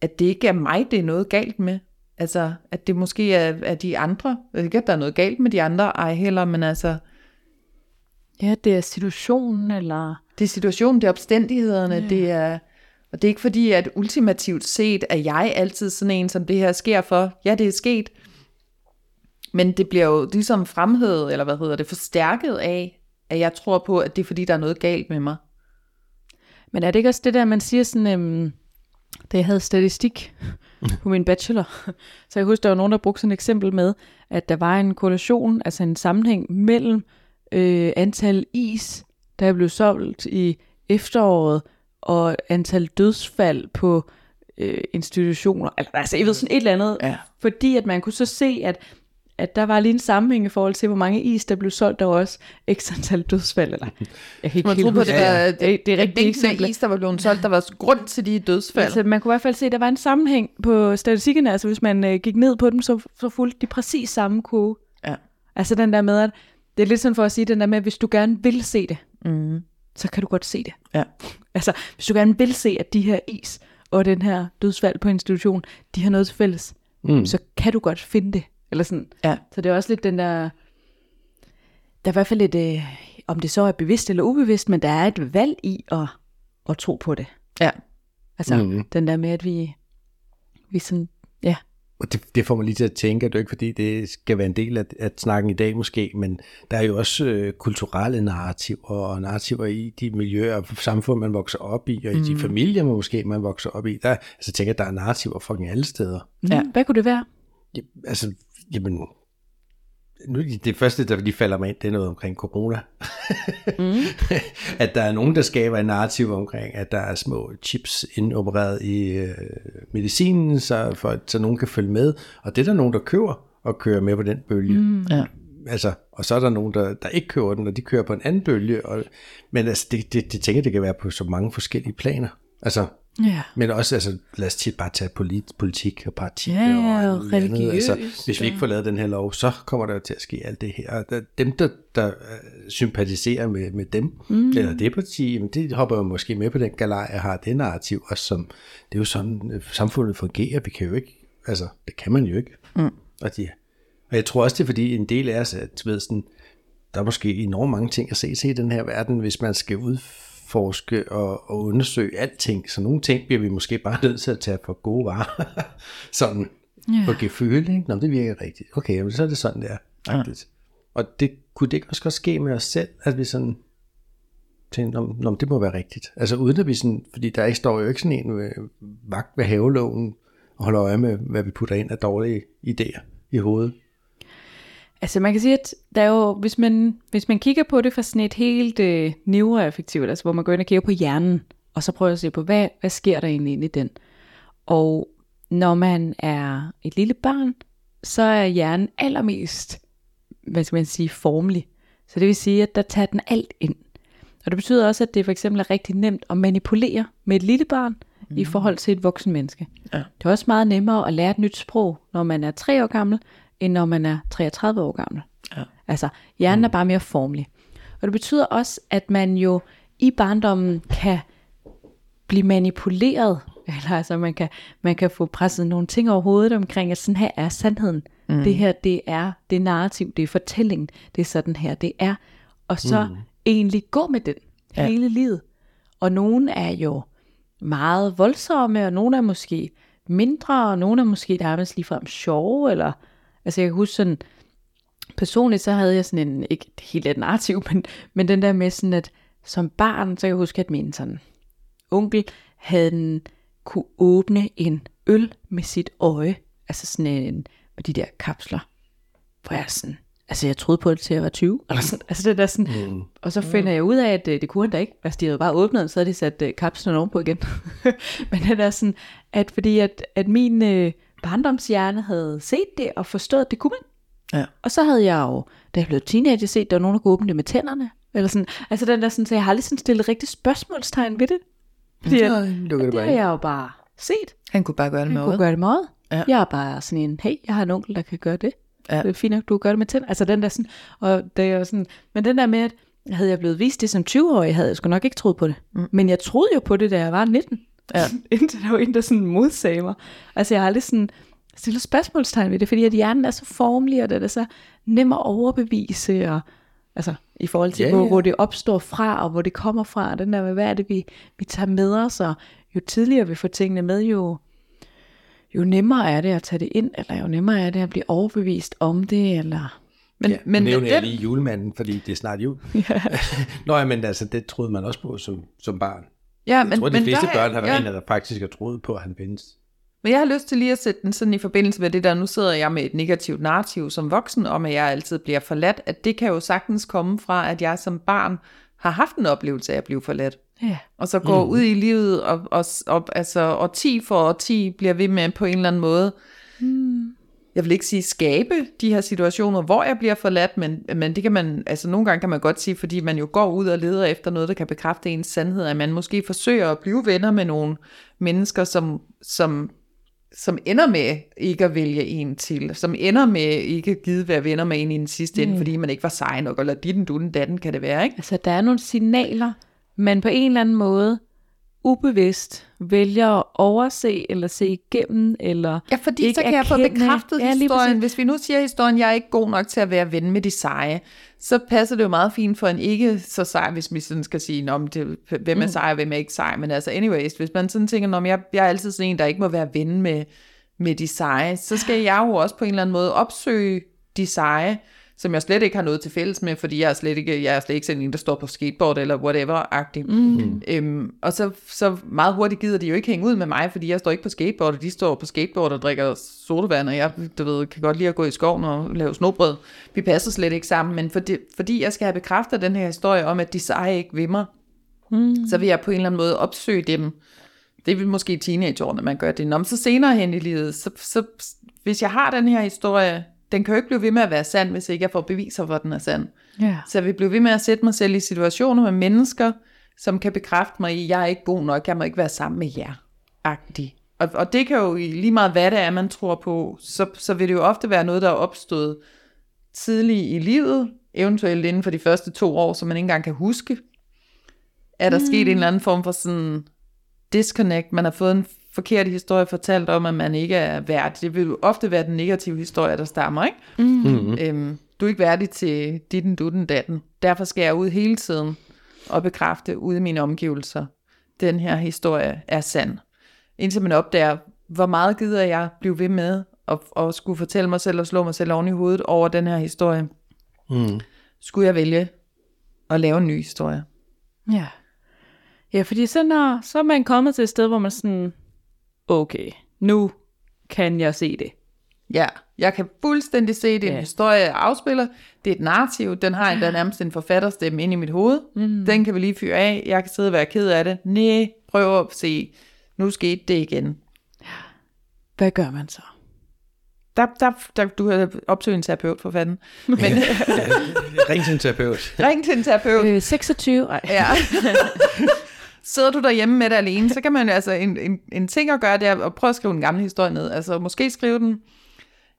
at det ikke er mig, det er noget galt med? Altså, at det måske er, er de andre. Ikke, at der er noget galt med de andre, ej heller, men altså... Ja, det er situationen, eller det er situationen, det er omstændighederne, ja. det er... Og det er ikke fordi, at ultimativt set er jeg altid sådan en, som det her sker for. Ja, det er sket. Men det bliver jo ligesom fremhævet, eller hvad hedder det, forstærket af, at jeg tror på, at det er fordi, der er noget galt med mig. Men er det ikke også det der, man siger sådan, øhm, da jeg havde statistik på min bachelor, så jeg husker, der var nogen, der brugte sådan et eksempel med, at der var en korrelation, altså en sammenhæng mellem øh, antal is der blev solgt i efteråret, og antal dødsfald på øh, institutioner, eller altså jeg ved sådan et eller andet, ja. fordi at man kunne så se, at at der var lige en sammenhæng i forhold til, hvor mange is, der blev solgt, der var også ekstra antal dødsfald. Eller, jeg kan ikke man helt på, det, var, det, det, det er rigtig eksempel. is, der var blevet solgt, der var grund til de dødsfald. Altså, man kunne i hvert fald se, at der var en sammenhæng på statistikkerne. Altså, hvis man øh, gik ned på dem, så, så fulgte de præcis samme kurve. Ja. Altså den der med, at det er lidt sådan for at sige, den der med, at hvis du gerne vil se det, mm. så kan du godt se det. Ja. Altså, hvis du gerne vil se, at de her is og den her dødsfald på institution, de har noget til fælles, mm. så kan du godt finde det. Eller sådan. Ja. Så det er også lidt den der, der er i hvert fald et, øh, om det så er bevidst eller ubevidst, men der er et valg i at, at tro på det. Ja. Altså, mm. den der med, at vi, vi sådan, ja, og det, det får mig lige til at tænke, at det er ikke fordi, det skal være en del af, af snakken i dag måske, men der er jo også øh, kulturelle narrativer og narrativer i de miljøer og samfund, man vokser op i, og i mm. de familier, man måske man vokser op i. Der, altså, jeg tænker, at der er narrativer fucking alle steder. Ja. Hvad kunne det være? Ja, altså, jamen, nu, det første, der lige falder mig ind, det er noget omkring corona. mm. at der er nogen, der skaber en narrativ omkring, at der er små chips indopereret i øh, medicinen, så, for, så nogen kan følge med. Og det er der nogen, der køber og kører med på den bølge. Mm. Ja. Altså, og så er der nogen, der, der ikke kører den, og de kører på en anden bølge. Og, men altså, det, det, det tænker det kan være på så mange forskellige planer. Altså, Ja. Men også, altså, lad os tit bare tage polit, politik og parti ja, ja, og religiøst. Altså, hvis vi ikke får lavet den her lov, så kommer der til at ske alt det her. Der, dem, der, der øh, sympatiserer med, med dem, mm. eller det parti, jamen, det hopper jo måske med på den galej, jeg har det narrativ, og som, det er jo sådan, øh, samfundet fungerer. Vi kan jo ikke, altså, det kan man jo ikke. Mm. Og, de, og jeg tror også, det er fordi, en del af os, at, ved, sådan, der er måske enormt mange ting at se til i den her verden, hvis man skal ud udforske og, og undersøge alting. Så nogle ting bliver vi måske bare nødt til at tage på gode varer. sådan yeah. på geføle, ikke? Nå, det virker rigtigt. Okay, men så er det sådan, der. Ja. Og det kunne det ikke også godt ske med os selv, at vi sådan tænkte, nå, det må være rigtigt. Altså uden at vi sådan, fordi der ikke står jo ikke sådan en ved, vagt ved haveloven og holder øje med, hvad vi putter ind af dårlige idéer i hovedet. Altså man kan sige, at der er jo, hvis man, hvis man kigger på det fra sådan et helt øh, neuroaffektivt, altså hvor man går ind og kigger på hjernen, og så prøver at se på, hvad, hvad sker der egentlig inde i den. Og når man er et lille barn, så er hjernen allermest, hvad skal man sige, formlig. Så det vil sige, at der tager den alt ind. Og det betyder også, at det for eksempel er rigtig nemt at manipulere med et lille barn mm. i forhold til et voksen menneske. Ja. Det er også meget nemmere at lære et nyt sprog, når man er 3 år gammel, end når man er 33 år gammel. Ja. Altså, hjernen er bare mere formlig. Og det betyder også, at man jo i barndommen kan blive manipuleret, eller altså man kan, man kan få presset nogle ting over hovedet omkring, at sådan her er sandheden. Mm. Det her, det er det er narrativ, det er fortællingen, det er sådan her, det er. Og så mm. egentlig gå med den Ja. hele livet. Og nogle er jo meget voldsomme, og nogle er måske mindre, og nogle er måske nærmest ligefrem sjove, eller, altså jeg kan huske sådan, personligt så havde jeg sådan en, ikke helt et narrativ, men, men den der med sådan, at som barn, så kan jeg huske, at min sådan onkel havde en, kunne åbne en øl med sit øje, altså sådan en, med de der kapsler, hvor jeg sådan, altså jeg troede på det til jeg var 20, eller sådan, altså det der sådan, mm. og så finder jeg ud af, at øh, det kunne han da ikke, altså de havde bare åbnet den, så havde de sat øh, kapslen ovenpå igen, men det der sådan, at fordi at, at min øh, barndomshjerne havde set det, og forstået, at det kunne man, Ja. og så havde jeg jo, da jeg blev teenager, set, at der var nogen, der kunne åbne det med tænderne. Eller sådan. Altså den der sådan, så jeg har aldrig sådan stillet rigtig spørgsmålstegn ved det. Fordi lukker det det har jeg jo bare set. Han kunne bare gøre det Jeg med kunne øjet. gøre det med. Ja. Jeg er bare sådan en, hey, jeg har en onkel, der kan gøre det. Ja. Det er fint nok, du gøre det med tænder. Altså den der sådan, og det er jo sådan, men den der med, at havde jeg blevet vist det som 20-årig, havde jeg sgu nok ikke troet på det. Mm. Men jeg troede jo på det, da jeg var 19. Ja. Indtil der var en, der sådan modsagde mig. Altså jeg har aldrig sådan stillet spørgsmålstegn ved det, fordi at hjernen er så formelig, og det er så nem at overbevise, og altså i forhold til, Ja, hvor, ja. hvor det opstår fra, og hvor det kommer fra, og den der med, hvad er det, vi, vi tager med os, og jo tidligere vi får tingene med, jo, jo nemmere er det at tage det ind, eller jo nemmere er det at blive overbevist om det, eller... Men, Ja, men nævner jeg den, lige julemanden, fordi det er snart jul. Ja. Nå, ja, men altså, det troede man også på som, som barn. Ja, Jeg men, tror, de men fleste der, børn har været ja, en, der faktisk har troet på, at han findes. Men jeg har lyst til lige at sætte den sådan i forbindelse med det der, nu sidder jeg med et negativt narrativ som voksen, om at jeg altid bliver forladt, at det kan jo sagtens komme fra, at jeg som barn har haft en oplevelse af at blive forladt. Ja. Og så går mm. ud i livet, og, og, og altså årti for årti bliver ved med på en eller anden måde, Mm. Jeg vil ikke sige skabe de her situationer, hvor jeg bliver forladt, men, men det kan man, altså nogle gange kan man godt sige, fordi man jo går ud og leder efter noget, der kan bekræfte ens sandhed, at man måske forsøger at blive venner med nogle mennesker, som, som, som ender med ikke at vælge en til, som ender med ikke at gide være venner med en i den sidste ende, Mm. fordi man ikke var sej nok, eller dit dutten datten kan det være, ikke? Altså, der er nogle signaler, man på en eller anden måde ubevidst vælger at overse, eller se igennem, eller... Ja, fordi ikke så kan jeg få erkende- bekræftet Ja, historien. Hvis vi nu siger, at historien, jeg er ikke god nok til at være ven med de seje, så passer det jo meget fint for en ikke så sej, hvis vi sådan skal sige, om det, hvem er sej og hvem er ikke sej. Men altså anyways, hvis man sådan tænker, om jeg, jeg er altid sådan en, der ikke må være ven med, med de seje, så skal jeg jo også på en eller anden måde opsøge de seje, som jeg slet ikke har noget til fælles med, fordi jeg er slet ikke, jeg er slet ikke sådan en, der står på skateboard eller whatever-agtig. Mm. Øhm, og så, så meget hurtigt gider de jo ikke hænge ud med mig, fordi jeg står ikke på skateboard, og de står på skateboard og drikker sodavand, og jeg du ved, kan godt lide at gå i skoven og lave snobrød. Vi passer slet ikke sammen, men fordi, fordi jeg skal have bekræftet den her historie om, at de seje ikke vil mig, mm. så vil jeg på en eller anden måde opsøge dem. Det vil måske i teenageårene, man gør det. Nå, men så senere hen i livet, så, så hvis jeg har den her historie, den kan jo ikke blive ved med at være sand, hvis ikke jeg får beviser for, at den er sand. Ja. Så jeg vil blive ved med at sætte mig selv i situationer med mennesker, som kan bekræfte mig i, at jeg er ikke god nok, jeg må ikke være sammen med jer. Agtig. Og, og det kan jo i lige meget, hvad det er, man tror på, så, så vil det jo ofte være noget, der er opstået tidligt i livet, eventuelt inden for de første to år, som man ikke engang kan huske. Er der mm. sket en eller anden form for sådan disconnect, man har fået en forkert historie fortalt om, at man ikke er værd. Det vil jo ofte være den negative historie, der stammer, ikke? Mm-hmm. Øhm, du er ikke værdig til ditten, dutten, datten. Derfor skal jeg ud hele tiden og bekræfte ude i mine omgivelser, den her historie er sand. Indtil man opdager, hvor meget gider jeg blive ved med at, at skulle fortælle mig selv og slå mig selv oven i hovedet over den her historie. Mm. Skulle jeg vælge at lave en ny historie? Ja. Ja, fordi så, når, så er man kommet til et sted, hvor man sådan, okay, nu, kan jeg se det. Ja, jeg kan fuldstændig se, det er en Ja. historie, jeg afspiller. Det er et narrativ. Den har endda nærmest en forfatterstemme inde i mit hoved. Mm. Den kan vi lige fyre af. Jeg kan sidde og være ked af det. Næh, prøv at se. Nu skete det igen. Hvad gør man så? Der, der, der, du har opsøgt en terapeut for fanden. Men Ring til en terapeut. ring til en terapeut. Øh, 26? Ej. Ja. Sidder du derhjemme med det alene, så kan man altså, en, en, en ting at gøre, det er at prøve at skrive en gammel historie ned. Altså måske skrive den,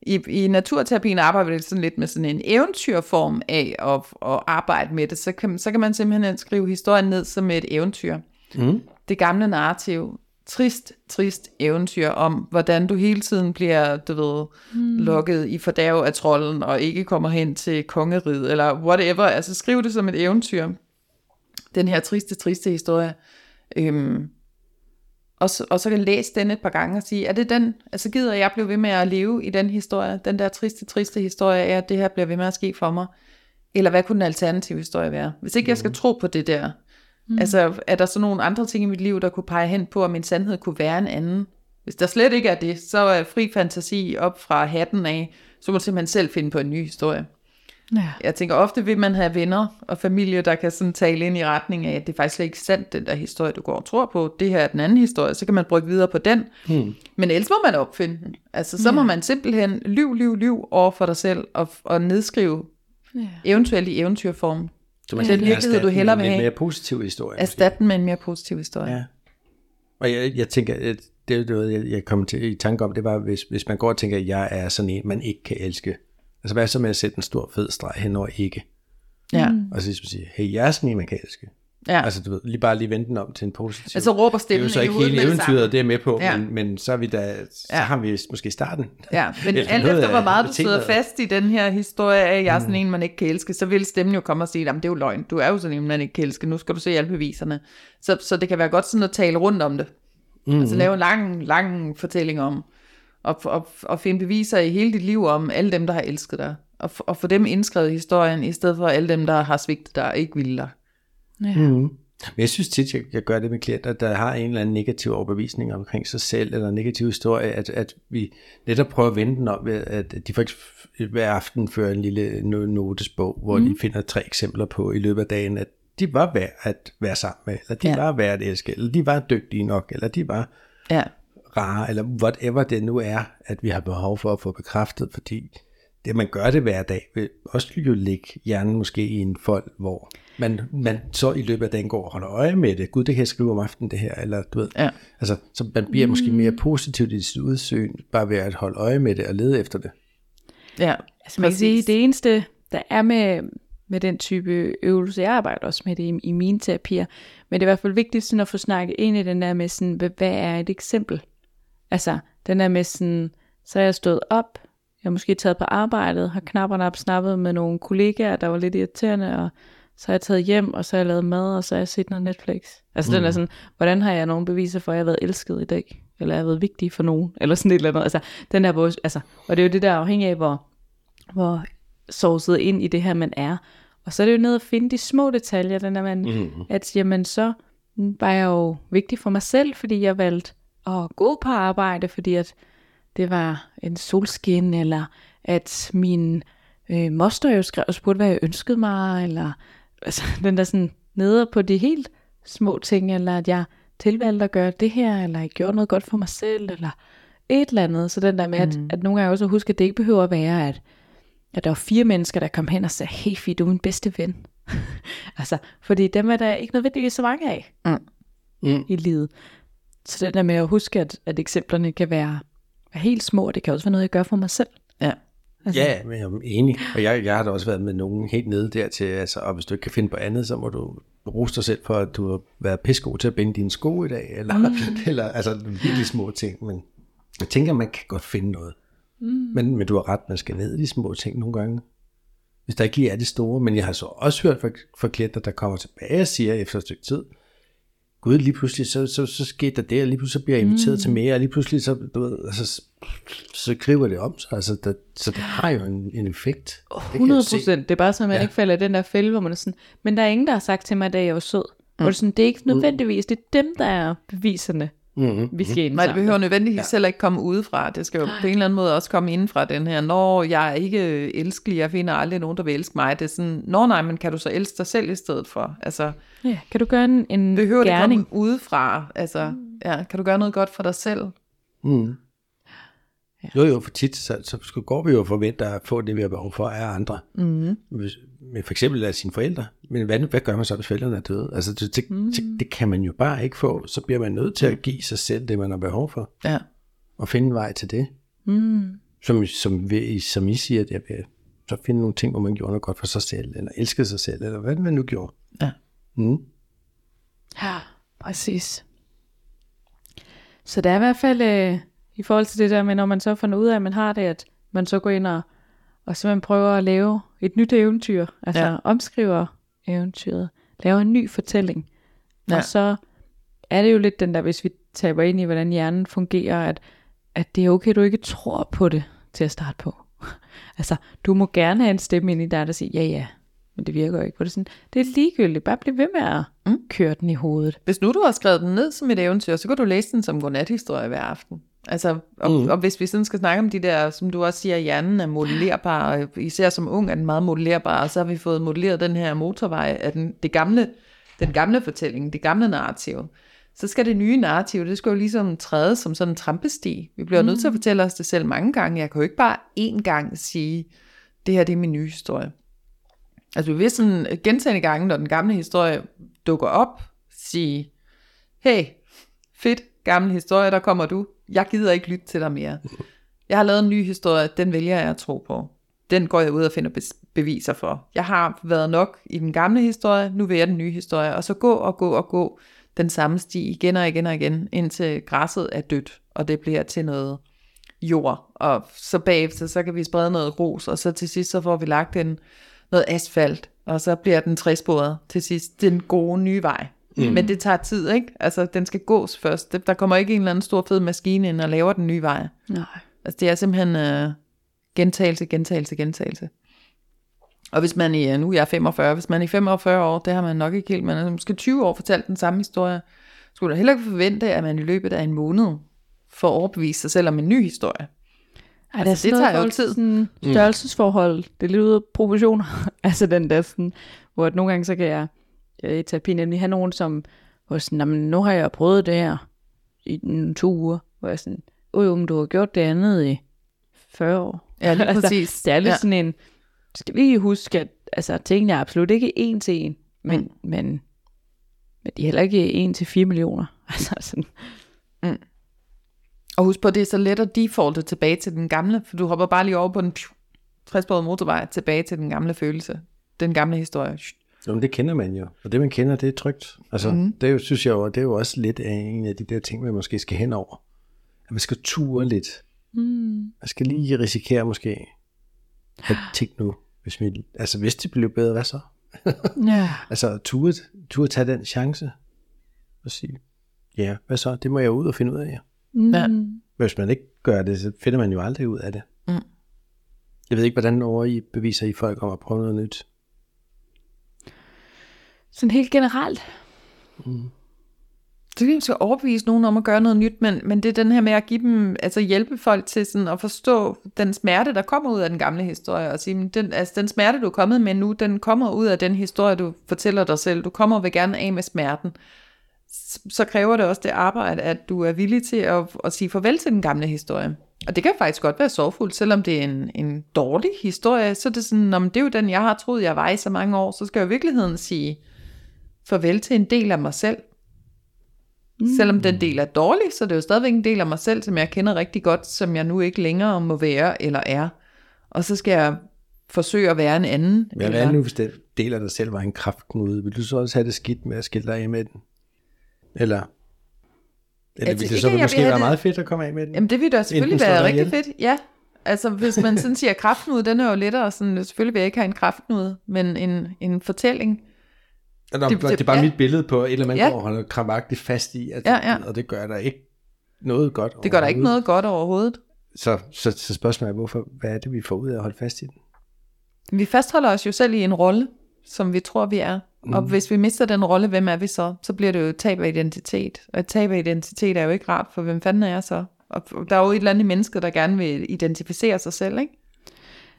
i, i naturterapien arbejder vi sådan lidt med sådan en eventyrform af at, at arbejde med det. Så kan, så kan man simpelthen skrive historien ned som et eventyr. Mm. Det gamle narrativ. Trist, trist eventyr om, hvordan du hele tiden bliver, du ved, mm. lukket i fordærv af trolden, og ikke kommer hen til kongeriget, eller whatever. Altså skriv det som et eventyr. Den her triste, triste historie. Øhm, og, så, og så kan jeg læse den et par gange og sige, er det den, altså gider jeg blive ved med at leve i den historie, den der triste, triste historie er, at det her bliver ved med at ske for mig. Eller hvad kunne den alternative historie være? Hvis ikke jeg skal tro på det der, mm. altså er der så nogle andre ting i mit liv, der kunne pege hen på, at min sandhed kunne være en anden? Hvis der slet ikke er det, så er fri fantasi op fra hatten af, så må du simpelthen selv finde på en ny historie. Ja. Jeg tænker ofte vil man have venner og familie, der kan sådan tale ind i retning af, at det er faktisk slet ikke sandt, den der historie, du går og tror på. Det her er den anden historie, så kan man brygge videre på den. Hmm. Men ellers må man opfinde den. Altså, så ja. må man simpelthen lyv, lyv, lyv over for dig selv og, og nedskrive Ja. eventuelt i eventyrform. Så man Den virkelighed, du hellere vil en have. mere positiv historie. Erstat den med en mere positiv historie. Ja. Og jeg, jeg tænker, at det er noget, jeg, jeg kom til i tanke om, det var, hvis, hvis man går og tænker, at jeg er sådan en, man ikke kan elske. Altså hvad så med at sætte en stor fed streg hen over ikke? Ja. Og så ligesom sige, hey, jeg er elske. ja. Altså du ved, lige bare lige vente den om til en positiv. Altså råber det er stemmen jo så ikke hele eventyret, det er med på, Ja. men, men så, er vi da, så Ja. har vi måske starten. Ja, men alt efter hvor meget du sidder fast i den her historie af, at jeg er sådan en, man ikke kan elske, så vil stemmen jo komme og sige, at det er jo løgn, du er jo sådan en, man ikke kan elske, nu skal du se alle beviserne. Så, så det kan være godt sådan at tale rundt om det. Mm. Altså lave en lang, lang fortælling om, og, og, og finde beviser i hele dit liv om alle dem, der har elsket dig. Og, og få dem indskrevet i historien, i stedet for alle dem, der har svigtet dig og ikke ville dig. Ja. Mm. Men jeg synes tit, jeg, jeg gør det med klienter, der har en eller anden negativ overbevisning omkring sig selv, eller en negativ historie, at, at vi netop prøver at vende den om, ved, at de for hver aften fører en lille no- notesbog, hvor mm. de finder tre eksempler på i løbet af dagen, at de var værd at være sammen med, eller de ja. var værd at elske, eller de var dygtige nok, eller de var Ja, rare, eller whatever det nu er, at vi har behov for at få bekræftet, fordi det, man gør det hver dag, vil også jo lægge hjernen måske i en fold, hvor man, man så i løbet af dagen går og holder øje med det. Gud, det kan jeg skrive om aftenen, det her, eller du ved. Ja. Altså, så man bliver mm. måske mere positivt i sit udsyn, bare ved at holde øje med det og lede efter det. ja. Altså man kan sige, det eneste, der er med, med den type øvelse, jeg arbejder også med det i, i mine terapier, men det er i hvert fald vigtigt sådan at få snakket ind i den der med sådan, hvad, hvad er et eksempel? Altså, den der med sådan, så er jeg stået op, jeg har måske taget på arbejdet, har knapperne op snappet med nogle kollegaer, der var lidt irriterende, og så har jeg taget hjem, og så har jeg lavet mad, og så har jeg set noget Netflix. Altså mm. den er sådan, hvordan har jeg nogle beviser for, at jeg har været elsket i dag? Eller jeg har været vigtig for nogen? Eller sådan et eller andet. Altså, den der, hvor- altså, og det er jo det der afhængig af, hvor, hvor sovset ind i det her, man er. Og så er det jo ned at finde de små detaljer, den der man, mm. at jamen så var jeg jo vigtig for mig selv, fordi jeg valgte at gå på arbejde, fordi at det var en solskin, eller at min øh, moster jo skrev og spurgte, hvad jeg ønskede mig, eller altså, den der sådan nede på de helt små ting, eller at jeg tilvalgte at gøre det her, eller jeg gjorde noget godt for mig selv, eller et eller andet. Så den der med, at, at nogle gange også huske, at det ikke behøver at være, at, at der var fire mennesker, der kom hen og sagde, hey Fie, du er min bedste ven. altså, fordi dem er der ikke nødvendigvis så mange af Mm. Mm. i livet. Så den der med at huske, at, at eksemplerne kan være, være helt små, og det kan også være noget, jeg gør for mig selv. Ja. Altså, Ja, men jeg er enig. Og jeg, jeg har da også været med nogen helt nede dertil, altså, og hvis du ikke kan finde på andet, så må du rose dig selv for, at du har været pissegod til at binde dine sko i dag, eller, mm. eller altså virkelig små ting, men jeg tænker, man kan godt finde noget. Mm. Men, men du har ret, man skal ned i de små ting nogle gange. Hvis der ikke lige er det store, men jeg har så også hørt fra, fra klienter, der kommer tilbage og siger efter et stykke tid, Gud, lige pludselig, så, så, så skete der det, og lige pludselig så bliver jeg inviteret mm. til mere, og lige pludselig, så, du ved, altså, så, griber det om sig, altså, der, så det har jo en, en effekt. Det kan jeg 100 se. procent. Det er bare så, at man ja. Ikke falder i den der fælde, hvor man er sådan, men der er ingen, der har sagt til mig, at jeg var sød. Mm. Hvor det, er sådan, det er ikke nødvendigvis, det er dem, der er beviserne. Mm-hmm. vi skal Nej, det behøver nødvendigvis ja. heller ikke komme udefra. Det skal jo på en eller anden måde også komme indenfra den her. Når jeg er ikke elskelig, jeg finder aldrig nogen, der vil elske mig. Det er sådan, nå nej, men kan du så elske dig selv i stedet for? Altså, Ja, kan du gøre en, en behøver det gerning? komme udefra? Altså, ja, kan du gøre noget godt for dig selv? Mm. Jo, jo, for tit, så, så skal- går vi jo og forventer at få det, vi har behov for af andre. Mm. Hvis, med for eksempel af sine forældre. Men hvad, hvad gør man så, hvis forældrene er døde? Altså, det, det, mm. det kan man jo bare ikke få. Så bliver man nødt til at give sig selv det, man har behov for. Ja. Og finde en vej til det. Mm. Som, som, som I siger, at jeg vil så finde nogle ting, hvor man gjorde noget godt for sig selv, eller elskede sig selv, eller hvad man nu gjorde. Ja. Mm. Ja, præcis. Så det er i hvert fald øh, i forhold til det der med, når man så finder ud af, at man har det, at man så går ind og, og simpelthen prøver at lave et nyt eventyr, altså Ja. omskriver eventyret, laver en ny fortælling. Ja. Og så er det jo lidt den der, hvis vi taber ind i, hvordan hjernen fungerer, at, at det er okay, du ikke tror på det til at starte på. altså, du må gerne have en stemme ind i dig, der siger, ja ja, men det virker jo ikke. Hvor det, er sådan, det er ligegyldigt, bare bliv ved med at mm. køre den i hovedet. Hvis nu du har skrevet den ned som et eventyr, så kan du læse den som godnathistorie hver aften. Altså, og, mm. og hvis vi sådan skal snakke om de der, som du også siger, hjernen er modellerbar, og især som ung er den meget modellerbar, og så har vi fået modelleret den her motorvej af den, det gamle, den gamle fortælling, det gamle narrativ. Så skal det nye narrativ, det skal jo ligesom træde som sådan en trampesti. Vi bliver mm. nødt til at fortælle os det selv mange gange. Jeg kan jo ikke bare én gang sige, det her det er min nye historie. Altså vi vil sådan gentagende gange, når den gamle historie dukker op, sige, hey, fedt, gammel historie, der kommer du. Jeg gider ikke lytte til dig mere. Jeg har lavet en ny historie, den vælger jeg at tro på. Den går jeg ud og finder beviser for. Jeg har været nok i den gamle historie, nu vil jeg den nye historie. Og så gå og gå og gå den samme sti igen og igen og igen, indtil græsset er dødt, og det bliver til noget jord. Og så bagefter, så kan vi sprede noget grus, og så til sidst, så får vi lagt en, noget asfalt, og så bliver den tresporet til sidst den gode nye vej. Mm. Men det tager tid, ikke? Altså, den skal gås først. Der kommer ikke en eller anden stor fed maskine ind og laver den nye vej. Nej. Altså, det er simpelthen øh, gentagelse, gentagelse, gentagelse. Og hvis man i, øh, nu er jeg 45, hvis man i 45 år, det har man nok ikke helt, man har måske 20 år fortalt den samme historie, skulle da heller ikke forvente, at man i løbet af en måned får overbevist sig selv om en ny historie. Ej, Altså, altså, det det tager jo tid. Sådan størrelsesforhold, det er lidt ude af proportioner. altså den der sådan, hvor at nogle gange så kan jeg, i terapi nemlig have nogen, som, hvor sådan, "Jamen, nu har jeg prøvet det her i to uger, hvor jeg sådan, åh jo, men du har gjort det andet i 40 år. Ja, lige altså, præcis. det er lidt Ja. sådan en, skal vi lige huske, at altså, tingene er absolut ikke en til en, men, mm. men, men de er heller ikke en til 4 millioner. Altså sådan, Og husk på, det er så let at defaulte tilbage til den gamle, for du hopper bare lige over på den 60 motorvej, tilbage til den gamle følelse, den gamle historie. Jo, men det kender man jo. Og det, man kender, det er trygt. Altså, mm. det er jo, synes jeg jo, det er jo også lidt af en af de der ting, man måske skal hen over. At man skal ture lidt. Mm. Man skal lige risikere måske, at tænk nu, hvis, vi, altså, hvis det bliver bedre, hvad så? ja. Altså, ture, ture tage den chance og sige, ja, hvad så? Det må jeg ud og finde ud af. Mm. Ja. Men hvis man ikke gør det, så finder man jo aldrig ud af det. Mm. Jeg ved ikke, hvordan over I beviser I folk om at prøve noget nyt. Sådan helt generelt. Mm. Så kan vi skal overbevise nogen om at gøre noget nyt, men, men det er den her med at give dem, altså hjælpe folk til sådan at forstå den smerte, der kommer ud af den gamle historie, og sige, men den, altså den smerte, du er kommet med nu, den kommer ud af den historie, du fortæller dig selv. Du kommer og vil gerne af med smerten. Så kræver det også det arbejde, at du er villig til at, at sige farvel til den gamle historie. Og det kan faktisk godt være sorgfuldt, selvom det er en, en dårlig historie, så er det sådan, om det er jo den, jeg har troet, jeg var i så mange år, så skal jeg i virkeligheden sige farvel til en del af mig selv. Mm. Selvom den del er dårlig, så er det jo stadigvæk en del af mig selv, som jeg kender rigtig godt, som jeg nu ikke længere må være eller er. Og så skal jeg forsøge at være en anden. Men hvad nu, hvis den del af dig selv var en kraftknude? Vil du så også have det skidt med at skille dig af med den? Eller, eller Altså, ville det ikke, så jeg måske være det- meget fedt at komme af med den? Jamen det vil da selvfølgelig være rigtig ihjel. fedt. Ja, altså hvis man sådan siger, kraftknude, den er jo lettere, sådan, selvfølgelig vil jeg ikke have en kraftknude, men en, en fortælling. Nå, det- det, det, er bare ja. mit billede på et eller andet, Ja. og holder krampagtigt fast i, at, Ja, ja. og det gør der ikke noget godt Det gør der ikke noget godt overhovedet. Så, så, så spørgsmålet er, hvorfor, hvad er det, vi får ud af at holde fast i den? Vi fastholder os jo selv i en rolle, som vi tror, vi er. Mm. Og hvis vi mister den rolle, hvem er vi så? Så bliver det jo et tab af identitet. Og et tab af identitet er jo ikke rart, for hvem fanden er jeg så? Og der er jo et eller andet i mennesket, der gerne vil identificere sig selv, ikke?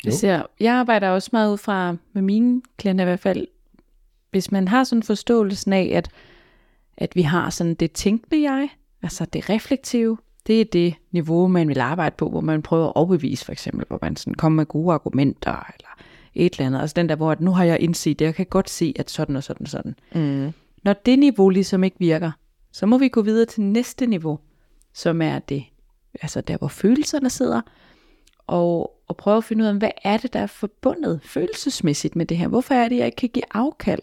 Jeg, ser, jeg arbejder også meget ud fra, med mine klienter i hvert fald, hvis man har sådan en forståelse af, at, at vi har sådan det tænkende jeg, altså det reflektive, det er det niveau, man vil arbejde på, hvor man prøver at overbevise for eksempel, hvor man sådan kommer med gode argumenter, eller et eller andet. Altså den der, hvor at nu har jeg indset det, jeg kan godt se, at sådan og sådan og sådan. Mm. Når det niveau ligesom ikke virker, så må vi gå videre til næste niveau, som er det, altså der, hvor følelserne sidder, og, og prøve at finde ud af, hvad er det, der er forbundet følelsesmæssigt med det her? Hvorfor er det, jeg ikke kan give afkald?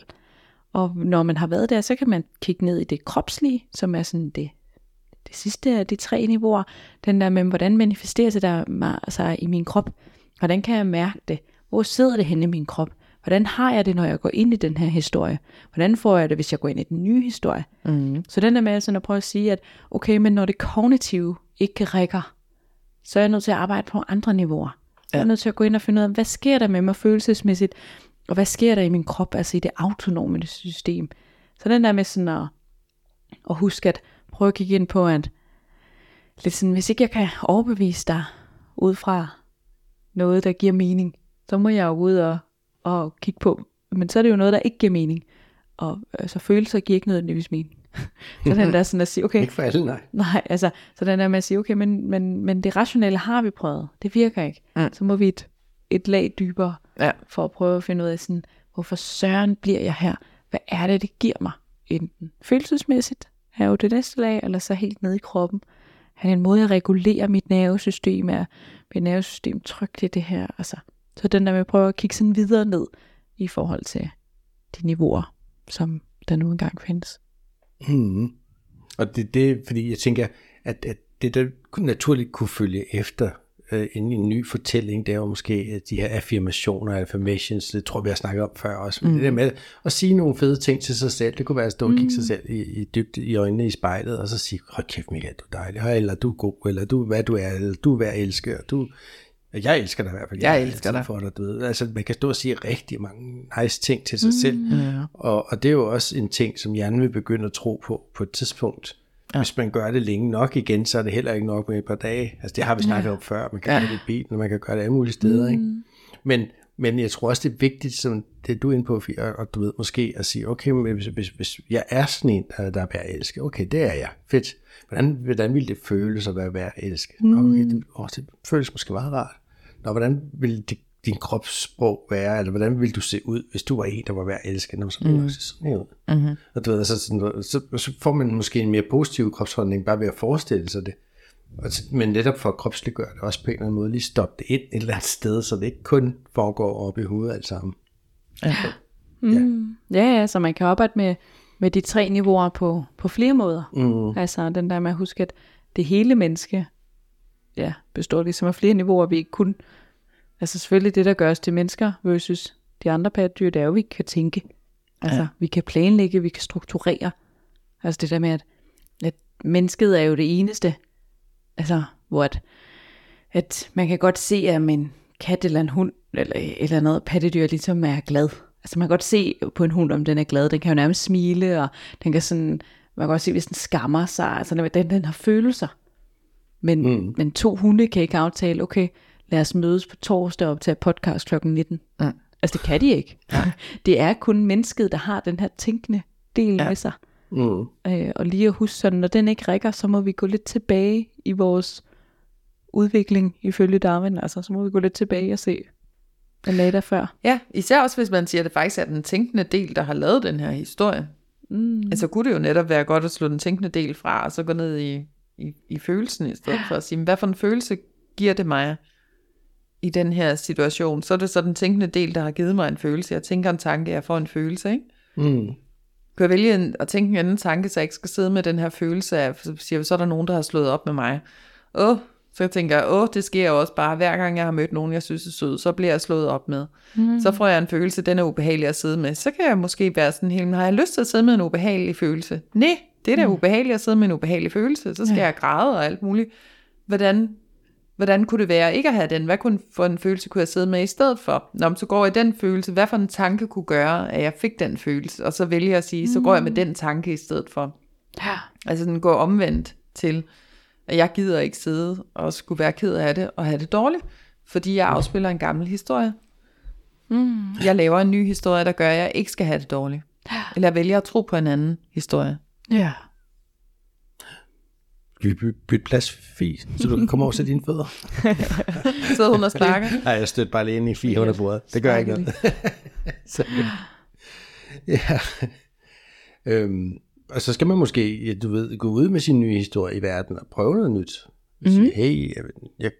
Og når man har været der, så kan man kigge ned i det kropslige, som er sådan det, det sidste af de tre niveauer. Den der med, hvordan manifesterer sig der sig i min krop? Hvordan kan jeg mærke det? Hvor sidder det henne i min krop? Hvordan har jeg det, når jeg går ind i den her historie? Hvordan får jeg det, hvis jeg går ind i den nye historie? Mm. Så den der med sådan at prøve at sige, at okay, men når det kognitive ikke rækker, så er jeg nødt til at arbejde på andre niveauer. Ja. Jeg er nødt til at gå ind og finde ud af, hvad sker der med mig følelsesmæssigt, og hvad sker der i min krop, altså i det autonome system. Så den der med sådan at, at huske at prøve at kigge ind på, at lidt sådan, hvis ikke jeg kan overbevise dig ud fra noget, der giver mening, så må jeg jo ud og, og kigge på, men så er det jo noget, der ikke giver mening. Og altså, følelser giver ikke nødvendigvis mening. så den der sådan at sige, okay. Ikke for alle, nej. Nej, altså, så den der med at sige, okay, men, men, men det rationelle har vi prøvet. Det virker ikke. Mm. Så må vi et, et lag dybere, Ja. for at prøve at finde ud af sådan, hvorfor søren bliver jeg her? Hvad er det, det giver mig? Enten følelsesmæssigt, er jo det næste lag, eller så helt nede i kroppen. Han er en måde at regulere mit nervesystem, er mit nervesystem trygt i det her. Altså, så den der med at prøve at kigge sådan videre ned i forhold til de niveauer, som der nu engang findes. Mm. Og det, det er, fordi jeg tænker, at, at det der naturligt kunne følge efter øh, ind i en ny fortælling, det er jo måske de her affirmationer, affirmations, det tror vi har snakket om før også. Mm. Det der med at sige nogle fede ting til sig selv, det kunne være at stå og kigge sig selv i, i dybt i øjnene i spejlet, og så sige, hold kæft Michael, du er dejlig, eller du er god, eller du hvad du er, eller du er værd at elske, og du, jeg elsker dig i hvert fald. Jeg er elsker dig. For dig, du ved. Altså, man kan stå og sige rigtig mange nice ting til sig mm. selv, Ja. og, og det er jo også en ting, som hjernen vil begynde at tro på på et tidspunkt. Ja. Hvis man gør det længe nok igen, så er det heller ikke nok med et par dage. Altså det har vi snakket om før. Man kan Ja. gøre det i bilen, og man kan gøre det alle mulige steder. Mm. Ikke? Men, men jeg tror også, det er vigtigt, som det du er inde på, og, og du ved måske at sige, okay, men hvis, hvis, hvis jeg er sådan en, der, der er værd at elske, okay, det er jeg, fedt. Hvordan, hvordan ville det føles at være værd at elske? Mm. Okay, det, åh, det føles måske meget rart. Nå, hvordan ville det, din kropssprog være, eller hvordan ville du se ud, hvis du var en, der var værd at elske? Nå, så ville mm. se sådan her ud. Mm-hmm. Og du ved, altså, sådan, så, så får man måske en mere positiv kropsholdning, bare ved at forestille sig det. Og så- Men netop for at kropsliggøre det også på en eller anden måde, lige stoppe det ind et eller andet sted, så det ikke kun foregår op i hovedet alt sammen. Mm. Ja. ja, så man kan arbejde med, med de tre niveauer på, på flere måder. Mm. Altså den der med at huske, at det hele menneske ja, består ligesom af flere niveauer. Vi ikke kun, altså selvfølgelig det, der gør os til mennesker versus de andre pattedyr, det er jo, at vi kan tænke. Altså ja. vi kan planlægge, vi kan strukturere. Altså det der med, at, at mennesket er jo det eneste, altså hvor at, at man kan godt se, at en kat eller en hund, eller, eller noget pattedyr ligesom er glad. Altså man kan godt se på en hund, om den er glad. Den kan jo nærmest smile, og den kan sådan, man kan godt se, hvis den skammer sig. Altså den, den har følelser. Men, mm. men to hunde kan ikke aftale, okay, lad os mødes på torsdag op til podcast kl. 19. Mm. Altså det kan de ikke. Det er kun mennesket, der har den her tænkende del ja. med sig. Mm. Øh, og lige at huske sådan, når den ikke rækker, så må vi gå lidt tilbage i vores udvikling ifølge Darwin. Altså, så må vi gå lidt tilbage og se, hvad lagde der før. Ja, især også hvis man siger, at det faktisk er den tænkende del, der har lavet den her historie. Mm. Altså kunne det jo netop være godt at slå den tænkende del fra, og så gå ned i, i, i følelsen i stedet for at sige, "Men hvad for en følelse giver det mig i den her situation? Så er det så den tænkende del, der har givet mig en følelse. Jeg tænker en tanke, jeg får en følelse, ikke? Mm. Kan jeg vælge en, at tænke en anden tanke, så jeg ikke skal sidde med den her følelse af, så siger vi, så er der nogen, der har slået op med mig. Åh, så jeg tænker jeg, åh, det sker jo også bare, hver gang jeg har mødt nogen, jeg synes er sød, så bliver jeg slået op med. Mm. Så får jeg en følelse, den er ubehagelig at sidde med. Så kan jeg måske være sådan helt, har jeg lyst til at sidde med en ubehagelig følelse? Nej, det er da mm. ubehageligt at sidde med en ubehagelig følelse. Så skal ja. jeg græde og alt muligt. Hvordan hvordan kunne det være ikke at have den? Hvad kunne for en følelse kunne jeg sidde med i stedet for? Når man så går jeg i den følelse, hvad for en tanke kunne gøre, at jeg fik den følelse? Og så vælger jeg at sige, så går jeg med den tanke i stedet for. Ja. Altså den går omvendt til, at jeg gider ikke sidde og skulle være ked af det og have det dårligt, fordi jeg afspiller en gammel historie. Mm. Jeg laver en ny historie, der gør, at jeg ikke skal have det dårligt. Eller jeg vælger at tro på en anden historie. Ja. Skal vi by- bytte plads, Fie, så du kan komme over til dine fødder? Så hun og snakker. Nej, jeg støtter bare lige ind i Fie under bordet. Det gør ikke noget. så, ja. Øhm, og så skal man måske, ja, du ved, gå ud med sin nye historie i verden og prøve noget nyt. Mm-hmm. Sige, hey, jeg, jeg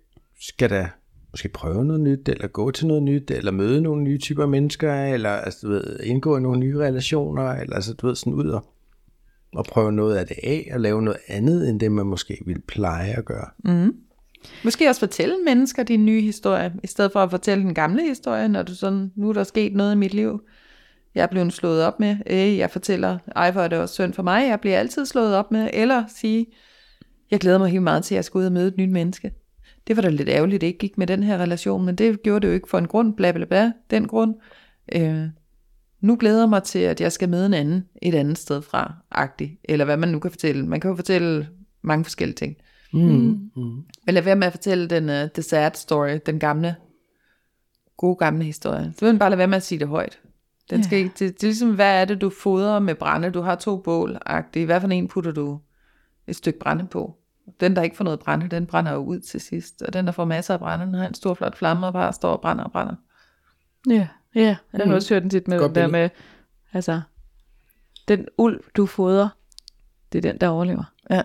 skal da måske prøve noget nyt, eller gå til noget nyt, eller møde nogle nye typer mennesker, eller altså, du ved, indgå i nogle nye relationer, eller altså, du ved, sådan ud og, og prøve noget af det af, og lave noget andet, end det man måske ville pleje at gøre. Mm-hmm. Måske også fortælle mennesker din nye historie, i stedet for at fortælle den gamle historie, når du sådan, nu er der sket noget i mit liv. Jeg er blevet slået op med, øh, jeg fortæller, ej hvor er det også synd for mig, jeg bliver altid slået op med, eller sige, jeg glæder mig helt meget til, at jeg skal ud og møde et nyt menneske. Det var da lidt ærgerligt, det ikke gik med den her relation, men det gjorde det jo ikke for en grund, bla bla bla, den grund. Øh, nu glæder jeg mig til, at jeg skal møde en anden et andet sted fra, agtig, eller hvad man nu kan fortælle. Man kan jo fortælle mange forskellige ting. Mm. Mm. Men lad være med at fortælle den uh, the sad story, den gamle, gode gamle historie. Så vil man bare lade være med at sige det højt. Den skal ikke, det, det er ligesom, hvad er det, du fodrer med brænde? Du har to bål -agtigt. Hvad for en putter du et stykke brænde på? Den, der ikke får noget brænde, den brænder jo ud til sidst. Og den, der får masser af brænde, den har en stor flot flamme og bare står og brænder og brænder. Ja, ja. Jeg har også hørt den tit med Godt den der med, altså, den ulv, du fodrer, det er den, der overlever. Ja.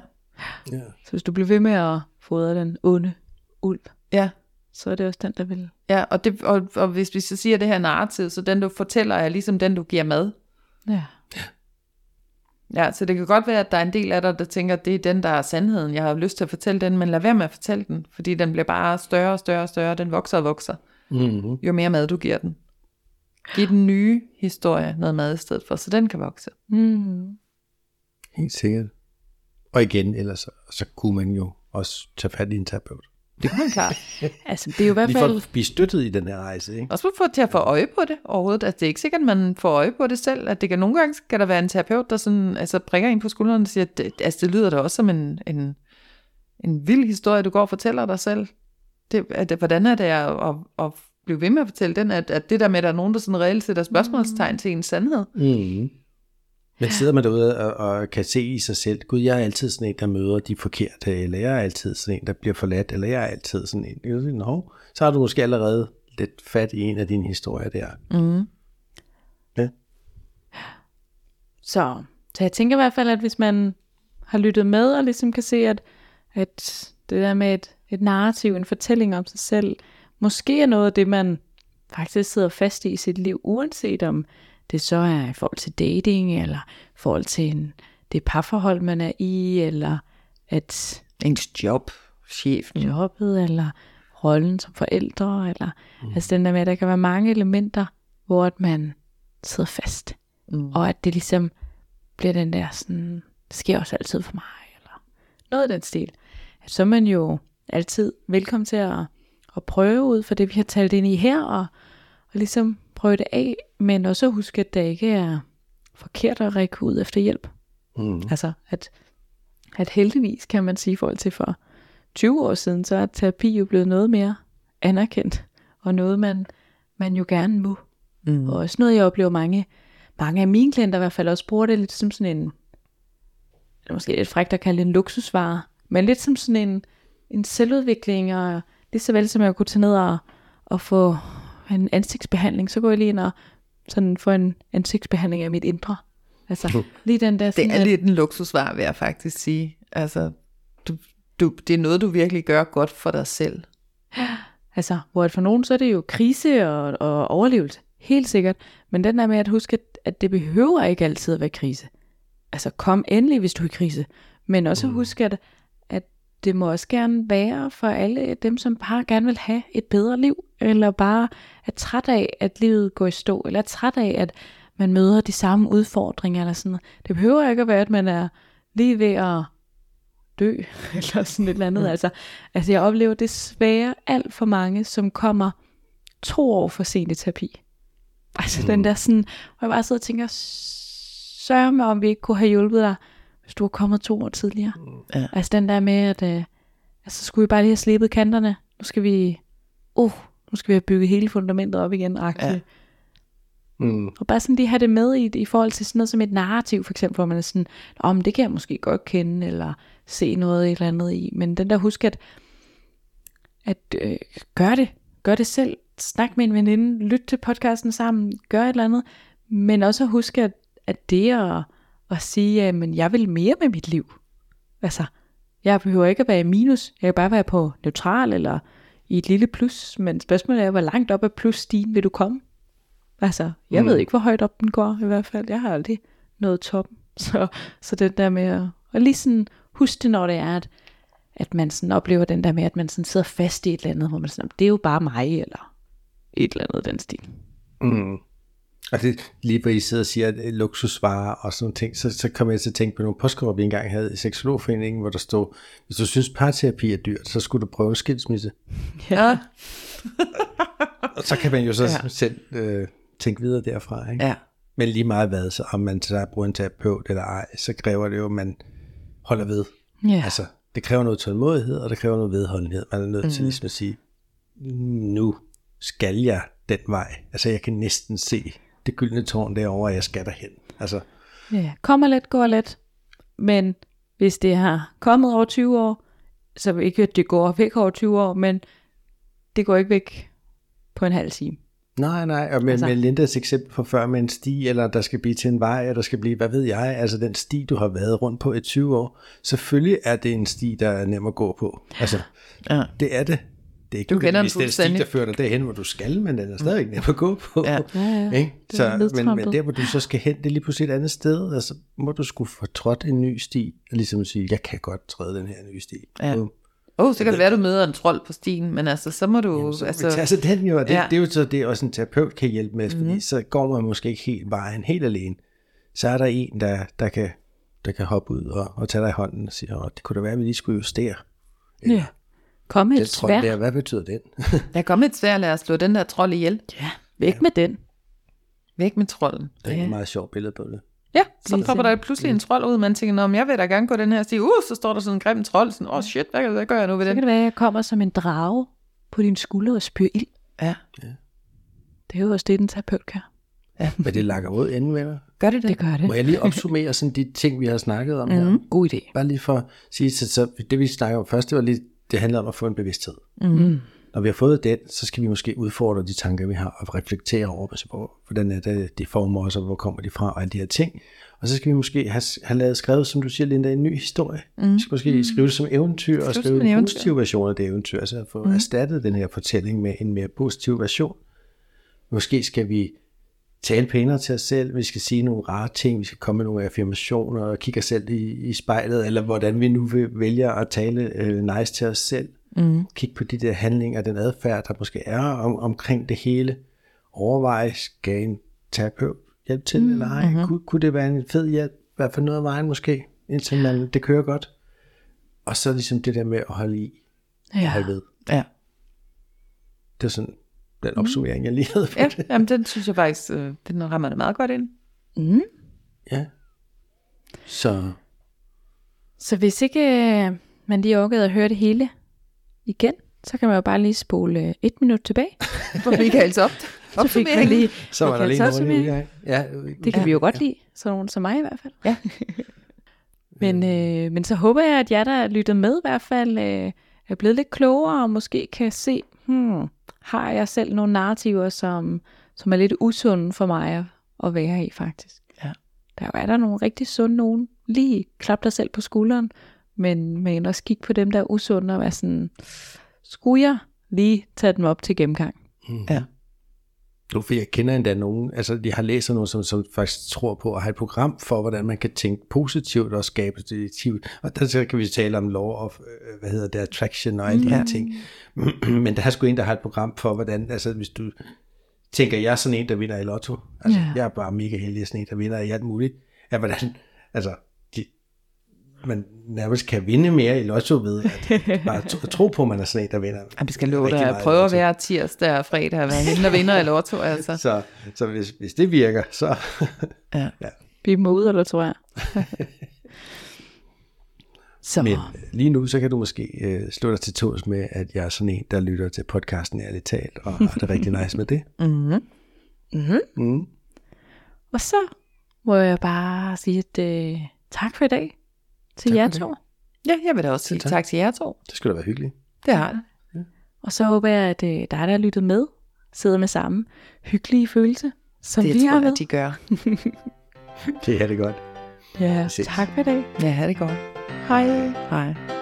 Ja. Så hvis du bliver ved med at fodre den onde ulv, Ja, så er det også den, der vil... ja og, det, og, og hvis vi så siger det her narrativ, så den du fortæller er ligesom den du giver mad. Ja. Ja, så det kan godt være, at der er en del af dig, der tænker, at det er den, der er sandheden. Jeg har lyst til at fortælle den, men lad være med at fortælle den, fordi den bliver bare større og større og større. Den vokser og vokser, Mm. jo mere mad du giver den. Giv den nye historie noget mad i stedet for, så den kan vokse. Mm. Helt sikkert. Og igen, ellers så, så kunne man jo også tage fat i en terapeut. Det kan man klart. Altså, det er jo i hvert Lige fald... for at blive støttet i den her rejse, ikke? Også for til at få øje på det overhovedet. Altså, det er ikke sikkert, at man får øje på det selv. At det kan nogle gange skal der være en terapeut, der sådan, altså, prikker en på skulderen og siger, at det, altså, det lyder da også som en, en, en vild historie, du går og fortæller dig selv. Det, at, hvordan er det at, at, at blive ved med at fortælle den, at, at det der med, at der er nogen, der sådan reelt sætter spørgsmålstegn til en sandhed. Mm. Men sidder man derude og, og kan se i sig selv, gud, jeg er altid sådan en, der møder de forkerte, eller jeg er altid sådan en, der bliver forladt, eller jeg er altid sådan en. Nå, så har du måske allerede lidt fat i en af dine historier der. Mm. Ja. Så, så jeg tænker i hvert fald, at hvis man har lyttet med, og ligesom kan se, at, at det der med et, et narrativ, en fortælling om sig selv, måske er noget af det, man faktisk sidder fast i i sit liv, uanset om det så er i forhold til dating, eller i forhold til en, det parforhold, man er i, eller at Ens job, chefen. jobbet, eller rollen som forældre, eller mm. altså den der med, at der kan være mange elementer, hvor at man sidder fast. Mm. Og at det ligesom bliver den der sådan, det sker også altid for mig, eller noget af den stil. At så er man jo altid velkommen til at, at prøve ud for det, vi har talt ind i her, og, og ligesom prøve det af, men også huske, at det ikke er forkert at række ud efter hjælp. Mm. Altså, at, at heldigvis kan man sige i forhold til for 20 år siden, så er terapi jo blevet noget mere anerkendt, og noget man, man jo gerne må. Mm. Og også noget, jeg oplever mange, mange af mine klienter i hvert fald også bruger det lidt som sådan en, det er måske lidt frækt at kalde det en luksusvare, men lidt som sådan en, en selvudvikling, og lige så vel som jeg kunne tage ned og, og få en ansigtsbehandling, så går jeg lige ind og sådan få en ansigtsbehandling af mit indre. Altså lige den der sådan, Det er at- lidt en luksusvar, vil jeg faktisk sige. Altså, du, du, det er noget, du virkelig gør godt for dig selv. Altså, hvor for nogen, så er det jo krise og, og overlevelse. Helt sikkert. Men den der med at huske, at, det behøver ikke altid at være krise. Altså, kom endelig, hvis du er i krise. Men også mm. huske, at, at det må også gerne være for alle dem, som bare gerne vil have et bedre liv. Eller bare er træt af, at livet går i stå. Eller er træt af, at man møder de samme udfordringer. Eller sådan noget. Det behøver ikke at være, at man er lige ved at dø, eller sådan et eller andet. Altså, altså jeg oplever desværre alt for mange, som kommer to år for sent i terapi. Altså mm. den der sådan, hvor jeg bare sidder og tænker, sørg mig, om vi ikke kunne have hjulpet dig, hvis du var kommet to år tidligere. Ja. Altså den der med, at øh, altså, skulle vi bare lige have slebet kanterne. Nu skal vi, uh, nu skal vi have bygget hele fundamentet op igen. Ja. Ja. Mm. Og bare sådan lige have det med i, i forhold til sådan noget som et narrativ, for eksempel, hvor man er sådan, om det kan jeg måske godt kende, eller se noget et eller andet i. Men den der husk, at, at øh, gør det. Gør det selv. Snak med en veninde. Lyt til podcasten sammen. Gør et eller andet. Men også at huske, at, at det at, at sige, at men jeg vil mere med mit liv. Altså, jeg behøver ikke at være i minus. Jeg kan bare være på neutral eller i et lille plus. Men spørgsmålet er, hvor langt op ad plusstigen vil du komme? Altså, jeg mm. ved ikke, hvor højt op den går i hvert fald. Jeg har aldrig nået toppen. Så, så den der med at, og lige sådan huske det, når det er, at, at man sådan oplever den der med, at man sådan sidder fast i et eller andet, hvor man sådan, det er jo bare mig, eller et eller andet den stil. Mm. Og det, lige hvor I sidder og siger, at øh, luksusvarer og sådan nogle ting, så, så kommer jeg til at tænke på nogle postkort, vi engang havde i Seksologforeningen, hvor der stod, hvis du synes parterapi er dyrt, så skulle du prøve en skilsmisse. Ja. Og så kan man jo så Ja. ja. selv øh, tænke videre derfra. Ikke? ja. Men lige meget hvad, så om man så bruger en terapeut eller ej, så kræver det jo, at man holder ved. Ja, Altså, det kræver noget tålmodighed, og det kræver noget vedholdenhed. Man er nødt mm. til ligesom at sige, nu skal jeg den vej. Altså, jeg kan næsten se det gyldne tårn derovre, og jeg skal derhen. Altså, ja. kommer let, går let. Men hvis det har kommet over 20 år, så ikke at det går væk over 20 år, men det går ikke væk på en halv time. nej, nej, og med, Altså- med Lindas eksempel fra før med en sti, eller der skal blive til en vej, eller der skal blive, hvad ved jeg, altså den sti, du har været rundt på i 20 år, selvfølgelig er det en sti, der er nem at gå på. Altså, Ja. det er det. Det er ikke Du kender den fuldstændig. der fører dig derhen, hvor du skal, men den er stadig nem at gå på. Ja. Ja, ja. Ikke? Så, men, men der, hvor du så skal hen, det er lige pludselig et andet sted, og så må du skulle få trådt en ny sti, og ligesom sige, jeg kan godt træde den her nye sti. Ja. Åh, oh, så kan det være, du møder en trold på stien, men altså, så må du... Jamen, så altså, altså, den jo, og det, ja. det er jo så det, også en terapeut kan hjælpe med, fordi mm-hmm. så går man måske ikke helt vejen helt alene. Så er der en, der, der, kan, der kan hoppe ud og, og tage dig i hånden og sige, Åh, det kunne da være, at vi lige skulle justere. ja. Kom et svær. der, hvad betyder den? jeg kom lidt svært at slå den der trold ihjel. Ja, væk med den. Væk med trolden. Det er Ja. et meget sjovt billede på det. Ja, Så popper der pludselig en trold ud, man tænker, men jeg vil da gerne gå den her sti. Uh, så står der sådan en grim trold. Sådan, åh oh, shit, hvad, hvad gør jeg nu ved Så den? kan det være, at jeg kommer som en drage på din skulder og spyr ild. Ja, Det er jo også det, den terapeut kan. Men det lakker ud enden, venner. gør det det? Det gør det. Må jeg lige opsummere sådan de ting, vi har snakket om mm. her? Mm, god idé. Bare lige for at sige, så, så det vi snakker om først, det var lige, det handler om at få en bevidsthed. Mm. Når vi har fået den, så skal vi måske udfordre de tanker, vi har, og reflektere over, altså, hvor, hvordan er det, de former os, og hvor kommer de fra, og alle de her ting. Og så skal vi måske have, have lavet skrevet, som du siger, Linda, en ny historie. Mm. Vi skal måske skrive det som eventyr, og Skrive en eventyr. positiv version af det eventyr, altså at få mm. erstattet den her fortælling med en mere positiv version. Måske skal vi tale pænere til os selv, vi skal sige nogle rare ting, vi skal komme med nogle affirmationer og kigge os selv i, i spejlet, eller hvordan vi nu vil vælge at tale øh, nice til os selv. Mm. Kig på de der handlinger, den adfærd, der måske er om, omkring det hele. Overvej, skal en terapeut hjælpe til, mm. eller ej? Mm-hmm. Kunne, kunne det være en fed hjælp, i hvert fald noget af vejen måske, indtil man, det kører godt. Og så ligesom det der med at holde i, Ja. holde ved. Ja. Det er sådan den opsummering, jeg lige havde på Ja, det. jamen, den synes jeg faktisk, øh, den rammer det meget godt ind. Mm. Ja. Så Så hvis ikke øh, man lige orkede at høre det hele igen, så kan man jo bare lige spole øh, et minut tilbage. For Michaels op. Så fik man lige Så var der lige noget. Ja, Det kan ja, vi jo godt lide, sådan nogen som mig i hvert fald. Ja. men, øh, men så håber jeg, at jer, der lytter med i hvert fald, øh, er blevet lidt klogere og måske kan se, hmm, har jeg selv nogle narrativer, som, som er lidt usunde for mig at, at være i faktisk. Ja. Der er der nogle rigtig sunde nogen. Lige klap dig selv på skulderen, men, men også kigge på dem, der er usunde og være sådan, skulle jeg lige tage dem op til gennemgang? Ja. Nu for jeg kender endda nogen, altså jeg har læst nogen, som, som faktisk tror på at have et program for, hvordan man kan tænke positivt og skabe positivt. Og der så kan vi tale om law of, øh, hvad hedder det, attraction og alle de her ting. Men der er sgu en, der har et program for, hvordan, altså hvis du tænker, jeg er sådan en, der vinder i lotto. Altså Ja. jeg er bare mega heldig, sådan en, der vinder i alt muligt. Ja, hvordan, altså de, man nærmest kan vinde mere i lotto ved at bare tro, på, at man er sådan en, der vinder. Jamen, vi skal love dig at prøve at være tirsdag og fredag og være hende, der vinder i lotto, altså. Så, så hvis, hvis det virker, så... Ja. Vi må ud, eller tror jeg. Så, Men lige nu, så kan du måske øh, slå dig til tås med, at jeg er sådan en, der lytter til podcasten ærligt talt, og har det rigtig nice med det. mm-hmm. Mm-hmm. Mm. Og så må jeg bare sige et, øh, tak for i dag til Tak jer to. Ja, jeg vil da også sige tak. tak til jer to. Det skulle da være hyggeligt. Det har det. Og så håber jeg, at øh, dig, der har lyttet med, sidder med samme hyggelige følelse, som Det vi tror har jeg, at de gør. Det er det godt. Ja, tak for i dag. Ja, ha' det godt. Hej. Hej.